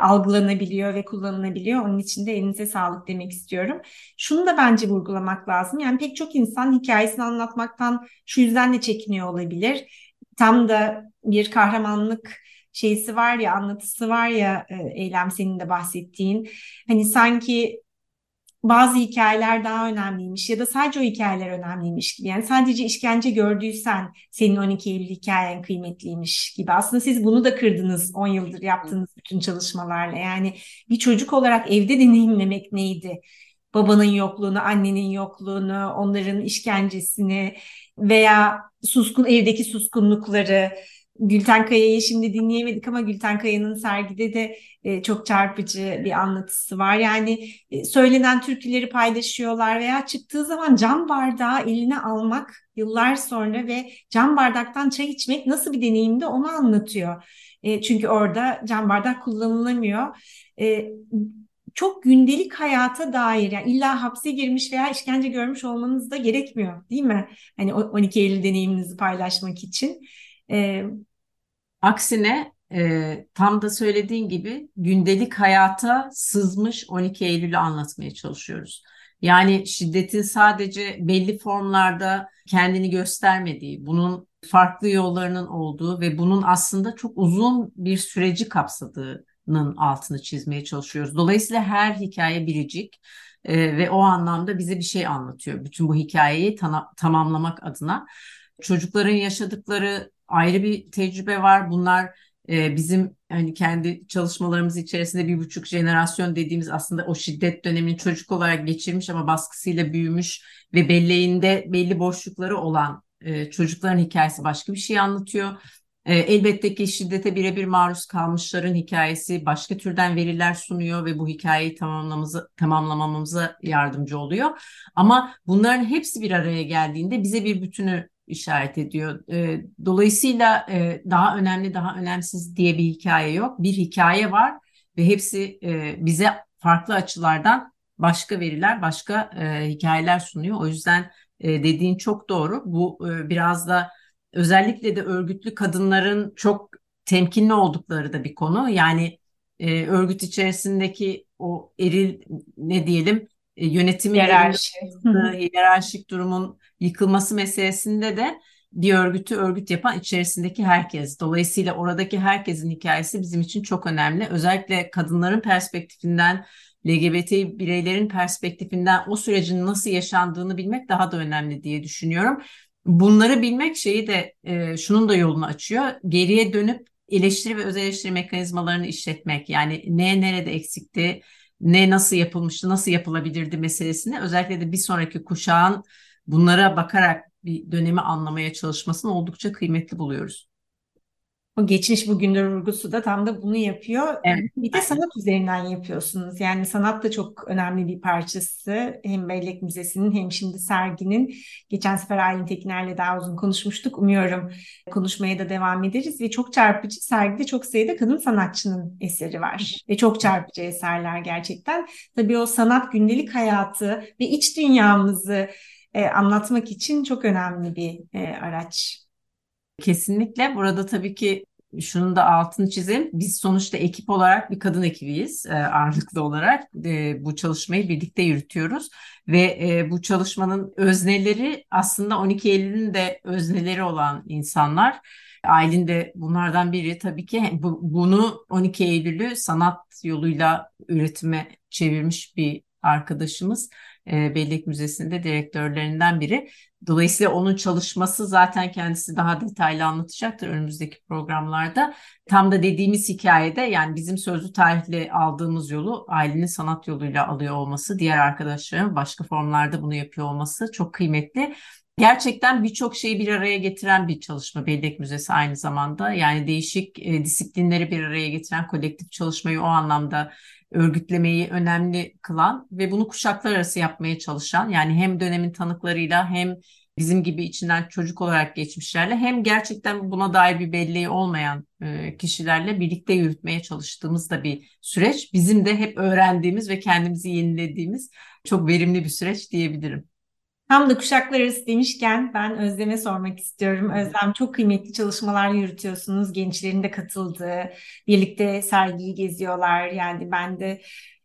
[SPEAKER 1] algılanabiliyor ve kullanılabiliyor. Onun için de elinize sağlık demek istiyorum. Şunu da bence vurgulamak lazım. Yani pek çok insan hikayesini anlatmaktan şu yüzden de çekiniyor olabilir. Tam da bir kahramanlık şeysi var ya, anlatısı var ya Eylem senin de bahsettiğin. Hani sanki bazı hikayeler daha önemliymiş ya da sadece o hikayeler önemliymiş gibi. Yani sadece işkence gördüysen senin 12 Eylül hikayen kıymetliymiş gibi. Aslında siz bunu da kırdınız 10 yıldır yaptığınız bütün çalışmalarla. Yani bir çocuk olarak evde deneyimlemek neydi? babanın yokluğunu, annenin yokluğunu, onların işkencesini veya suskun evdeki suskunlukları Gülten Kaya'yı şimdi dinleyemedik ama Gülten Kaya'nın sergide de e, çok çarpıcı bir anlatısı var. Yani e, söylenen türküleri paylaşıyorlar veya çıktığı zaman cam bardağı eline almak yıllar sonra ve cam bardaktan çay içmek nasıl bir deneyimdi onu anlatıyor. E, çünkü orada cam bardak kullanılamıyor. E, çok gündelik hayata dair yani illa hapse girmiş veya işkence görmüş olmanız da gerekmiyor değil mi? Hani 12 Eylül deneyiminizi paylaşmak için.
[SPEAKER 3] E, Aksine e, tam da söylediğin gibi gündelik hayata sızmış 12 Eylül'ü anlatmaya çalışıyoruz. Yani şiddetin sadece belli formlarda kendini göstermediği, bunun farklı yollarının olduğu ve bunun aslında çok uzun bir süreci kapsadığının altını çizmeye çalışıyoruz. Dolayısıyla her hikaye biricik e, ve o anlamda bize bir şey anlatıyor. Bütün bu hikayeyi tamamlamak adına. Çocukların yaşadıkları ayrı bir tecrübe var. Bunlar e, bizim hani kendi çalışmalarımız içerisinde bir buçuk jenerasyon dediğimiz aslında o şiddet dönemini çocuk olarak geçirmiş ama baskısıyla büyümüş ve belleğinde belli boşlukları olan e, çocukların hikayesi başka bir şey anlatıyor. E, elbette ki şiddete birebir maruz kalmışların hikayesi başka türden veriler sunuyor ve bu hikayeyi tamamlamamıza, yardımcı oluyor. Ama bunların hepsi bir araya geldiğinde bize bir bütünü işaret ediyor. E, dolayısıyla e, daha önemli, daha önemsiz diye bir hikaye yok. Bir hikaye var ve hepsi e, bize farklı açılardan başka veriler, başka e, hikayeler sunuyor. O yüzden e, dediğin çok doğru. Bu e, biraz da özellikle de örgütlü kadınların çok temkinli oldukları da bir konu. Yani e, örgüt içerisindeki o eril ne diyelim e, yönetimin
[SPEAKER 1] hiyerarşi.
[SPEAKER 3] hiyerarşik durumun yıkılması meselesinde de bir örgütü örgüt yapan içerisindeki herkes. Dolayısıyla oradaki herkesin hikayesi bizim için çok önemli. Özellikle kadınların perspektifinden, LGBT bireylerin perspektifinden o sürecin nasıl yaşandığını bilmek daha da önemli diye düşünüyorum. Bunları bilmek şeyi de e, şunun da yolunu açıyor. Geriye dönüp eleştiri ve öz eleştiri mekanizmalarını işletmek. Yani ne nerede eksikti, ne nasıl yapılmıştı, nasıl yapılabilirdi meselesini özellikle de bir sonraki kuşağın bunlara bakarak bir dönemi anlamaya çalışmasını oldukça kıymetli buluyoruz.
[SPEAKER 1] O geçmiş bugündür vurgusu da tam da bunu yapıyor. Evet. Bir de sanat üzerinden yapıyorsunuz. Yani sanat da çok önemli bir parçası. Hem Bellek Müzesi'nin hem şimdi serginin. Geçen sefer Aylin Tekiner'le daha uzun konuşmuştuk. Umuyorum konuşmaya da devam ederiz. Ve çok çarpıcı sergide çok sayıda kadın sanatçının eseri var. Ve çok çarpıcı eserler gerçekten. Tabii o sanat gündelik hayatı ve iç dünyamızı e, anlatmak için çok önemli bir e, araç.
[SPEAKER 3] Kesinlikle. Burada tabii ki şunun da altını çizeyim. Biz sonuçta ekip olarak bir kadın ekibiyiz e, ağırlıklı olarak. E, bu çalışmayı birlikte yürütüyoruz. Ve e, bu çalışmanın özneleri aslında 12 Eylül'ün de özneleri olan insanlar. Aylin de bunlardan biri tabii ki bu, bunu 12 Eylül'ü sanat yoluyla üretime çevirmiş bir arkadaşımız e, Bellek Müzesi'nde direktörlerinden biri. Dolayısıyla onun çalışması zaten kendisi daha detaylı anlatacaktır önümüzdeki programlarda. Tam da dediğimiz hikayede yani bizim sözlü tarihle aldığımız yolu ailenin sanat yoluyla alıyor olması, diğer arkadaşların başka formlarda bunu yapıyor olması çok kıymetli. Gerçekten birçok şeyi bir araya getiren bir çalışma Bellek Müzesi aynı zamanda. Yani değişik e, disiplinleri bir araya getiren kolektif çalışmayı o anlamda örgütlemeyi önemli kılan ve bunu kuşaklar arası yapmaya çalışan yani hem dönemin tanıklarıyla hem bizim gibi içinden çocuk olarak geçmişlerle hem gerçekten buna dair bir belleği olmayan e, kişilerle birlikte yürütmeye çalıştığımız da bir süreç. Bizim de hep öğrendiğimiz ve kendimizi yenilediğimiz çok verimli bir süreç diyebilirim.
[SPEAKER 1] Tam da kuşaklar arası demişken ben Özlem'e sormak istiyorum. Özlem çok kıymetli çalışmalar yürütüyorsunuz. Gençlerin de katıldığı, birlikte sergiyi geziyorlar. Yani ben de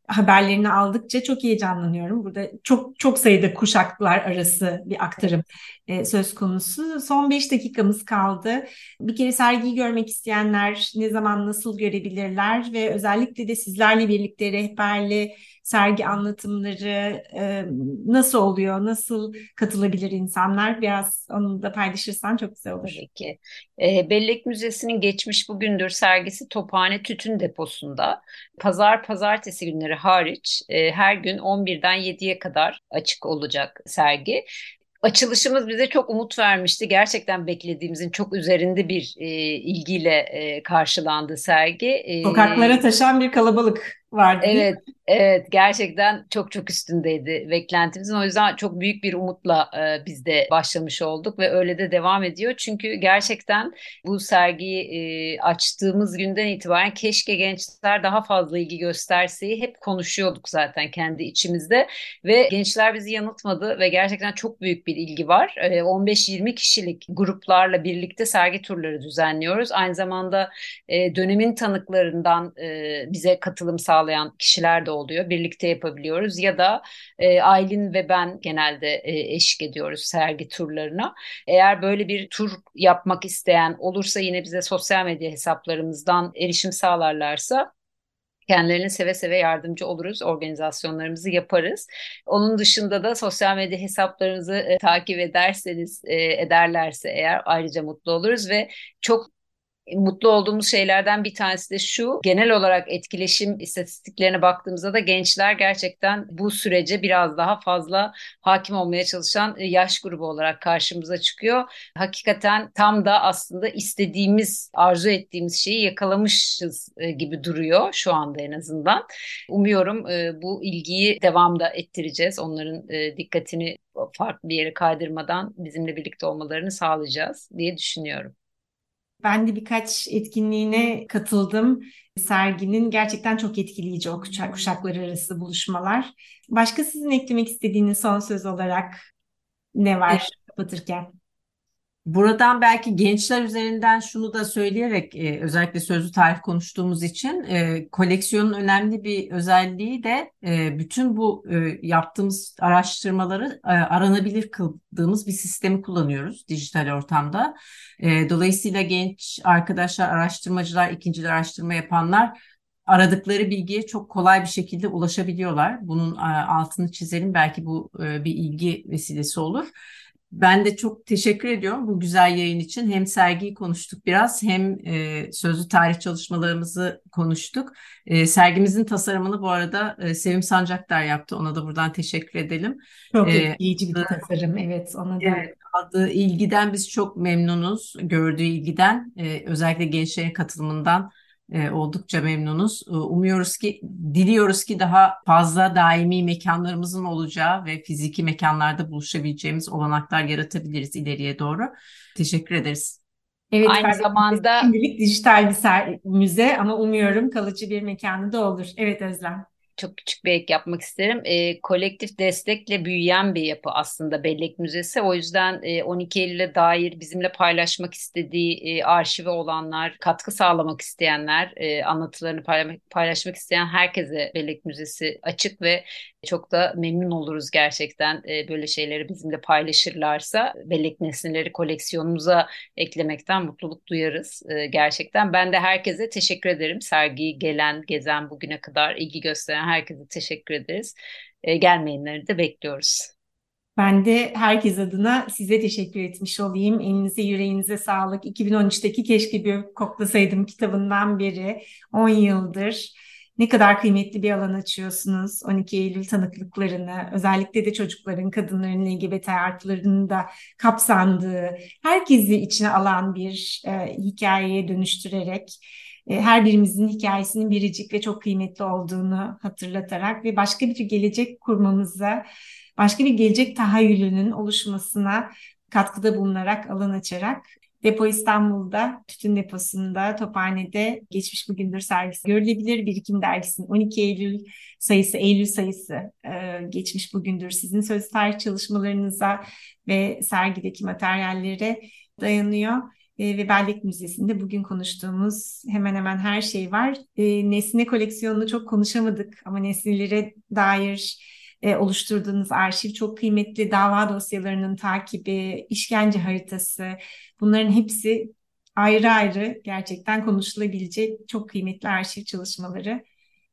[SPEAKER 1] haberlerini aldıkça çok heyecanlanıyorum. Burada çok çok sayıda kuşaklar arası bir aktarım e, söz konusu. Son 5 dakikamız kaldı. Bir kere sergiyi görmek isteyenler ne zaman nasıl görebilirler ve özellikle de sizlerle birlikte rehberli sergi anlatımları e, nasıl oluyor, nasıl katılabilir insanlar? Biraz onu da paylaşırsan çok güzel olur.
[SPEAKER 2] Tabii ki. E, Bellek Müzesi'nin Geçmiş Bugündür sergisi Tophane Tütün Deposu'nda pazar pazartesi günleri hariç e, her gün 11'den 7'ye kadar açık olacak sergi. Açılışımız bize çok umut vermişti. Gerçekten beklediğimizin çok üzerinde bir e, ilgiyle e, karşılandı sergi. E,
[SPEAKER 1] Sokaklara taşan bir kalabalık vardı.
[SPEAKER 2] Evet, evet gerçekten çok çok üstündeydi beklentimizin. O yüzden çok büyük bir umutla e, biz de başlamış olduk ve öyle de devam ediyor. Çünkü gerçekten bu sergiyi e, açtığımız günden itibaren keşke gençler daha fazla ilgi gösterseyi hep konuşuyorduk zaten kendi içimizde ve gençler bizi yanıltmadı ve gerçekten çok büyük bir ilgi var. E, 15-20 kişilik gruplarla birlikte sergi turları düzenliyoruz. Aynı zamanda e, dönemin tanıklarından e, bize katılım sağlıyoruz sağlayan kişiler de oluyor. Birlikte yapabiliyoruz ya da e, Aylin ve ben genelde e, eşlik ediyoruz sergi turlarına. Eğer böyle bir tur yapmak isteyen olursa yine bize sosyal medya hesaplarımızdan erişim sağlarlarsa kendilerine seve seve yardımcı oluruz, organizasyonlarımızı yaparız. Onun dışında da sosyal medya hesaplarımızı e, takip ederseniz, e, ederlerse eğer ayrıca mutlu oluruz ve çok mutlu olduğumuz şeylerden bir tanesi de şu. Genel olarak etkileşim istatistiklerine baktığımızda da gençler gerçekten bu sürece biraz daha fazla hakim olmaya çalışan e, yaş grubu olarak karşımıza çıkıyor. Hakikaten tam da aslında istediğimiz, arzu ettiğimiz şeyi yakalamışız e, gibi duruyor şu anda en azından. Umuyorum e, bu ilgiyi devamda ettireceğiz. Onların dikkatini farklı bir yere kaydırmadan bizimle birlikte olmalarını sağlayacağız diye düşünüyorum.
[SPEAKER 1] Ben de birkaç etkinliğine katıldım. Serginin gerçekten çok etkileyici o kuşak, kuşaklar arası buluşmalar. Başka sizin eklemek istediğiniz son söz olarak ne var evet. kapatırken?
[SPEAKER 3] Buradan belki gençler üzerinden şunu da söyleyerek e, özellikle sözlü tarih konuştuğumuz için e, koleksiyonun önemli bir özelliği de e, bütün bu e, yaptığımız araştırmaları e, aranabilir kıldığımız bir sistemi kullanıyoruz dijital ortamda. E, dolayısıyla genç arkadaşlar, araştırmacılar, ikincil araştırma yapanlar aradıkları bilgiye çok kolay bir şekilde ulaşabiliyorlar. Bunun e, altını çizelim belki bu e, bir ilgi vesilesi olur. Ben de çok teşekkür ediyorum bu güzel yayın için. Hem sergiyi konuştuk biraz hem e, sözlü tarih çalışmalarımızı konuştuk. E, sergimizin tasarımını bu arada e, Sevim Sancaktar yaptı. Ona da buradan teşekkür edelim.
[SPEAKER 1] Çok e, etkileyici bir tasarım. Evet ona da. Evet,
[SPEAKER 3] aldığı ilgiden biz çok memnunuz. Gördüğü ilgiden e, özellikle gençlerin katılımından e, oldukça memnunuz. E, umuyoruz ki, diliyoruz ki daha fazla daimi mekanlarımızın olacağı ve fiziki mekanlarda buluşabileceğimiz olanaklar yaratabiliriz ileriye doğru. Teşekkür ederiz.
[SPEAKER 2] Evet, Aynı zamanda
[SPEAKER 1] şimdilik dijital bir müze ama umuyorum kalıcı bir mekanı da olur. Evet Özlem
[SPEAKER 2] çok küçük bir ek yapmak isterim. E, kolektif destekle büyüyen bir yapı aslında Bellek Müzesi. O yüzden e, 12 Eylül'e dair bizimle paylaşmak istediği e, arşivi olanlar, katkı sağlamak isteyenler, e, anlatılarını paylaşmak isteyen herkese Bellek Müzesi açık ve çok da memnun oluruz gerçekten e, böyle şeyleri bizimle paylaşırlarsa. Bellek nesneleri koleksiyonumuza eklemekten mutluluk duyarız e, gerçekten. Ben de herkese teşekkür ederim. Sergiyi gelen, gezen, bugüne kadar ilgi gösteren herkese teşekkür ederiz. E, gelmeyenleri de bekliyoruz.
[SPEAKER 1] Ben de herkes adına size teşekkür etmiş olayım. Elinize yüreğinize sağlık. 2013'teki Keşke Bir Koklasaydım kitabından beri 10 yıldır ne kadar kıymetli bir alan açıyorsunuz 12 Eylül tanıklıklarını, özellikle de çocukların, kadınların, LGBT artılarının da kapsandığı, herkesi içine alan bir e, hikayeye dönüştürerek her birimizin hikayesinin biricik ve çok kıymetli olduğunu hatırlatarak ve başka bir gelecek kurmamıza, başka bir gelecek tahayyülünün oluşmasına katkıda bulunarak, alan açarak Depo İstanbul'da, Tütün Deposu'nda, Tophane'de Geçmiş Bugündür sergisi görülebilir. Birikim Dergisi'nin 12 Eylül sayısı, Eylül sayısı e, Geçmiş Bugündür sizin söz tarih çalışmalarınıza ve sergideki materyallere dayanıyor. E, ve Bellek Müzesi'nde bugün konuştuğumuz hemen hemen her şey var. E, nesne koleksiyonunu çok konuşamadık ama nesnelere dair e, oluşturduğunuz arşiv çok kıymetli. Dava dosyalarının takibi, işkence haritası bunların hepsi ayrı ayrı gerçekten konuşulabilecek çok kıymetli arşiv çalışmaları.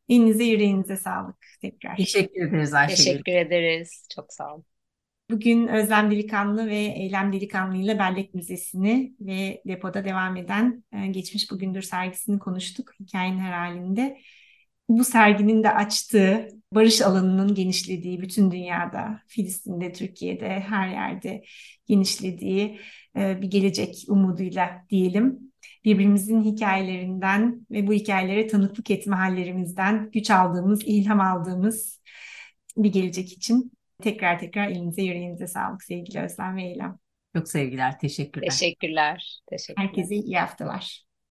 [SPEAKER 1] Elinize yüreğinize sağlık tekrar.
[SPEAKER 3] Teşekkür ederiz Ayşegül.
[SPEAKER 2] Teşekkür ederiz. Çok sağ olun.
[SPEAKER 1] Bugün Özlem Delikanlı ve Eylem Delikanlı ile Bellek Müzesi'ni ve depoda devam eden e, Geçmiş Bugündür sergisini konuştuk hikayenin her halinde. Bu serginin de açtığı, barış alanının genişlediği bütün dünyada, Filistin'de, Türkiye'de, her yerde genişlediği e, bir gelecek umuduyla diyelim. Birbirimizin hikayelerinden ve bu hikayelere tanıklık etme hallerimizden güç aldığımız, ilham aldığımız bir gelecek için tekrar tekrar elinize yüreğinize sağlık sevgili Özlem ve Eylem.
[SPEAKER 3] Çok sevgiler, teşekkürler.
[SPEAKER 2] Teşekkürler. Teşekkürler.
[SPEAKER 1] Herkese iyi haftalar.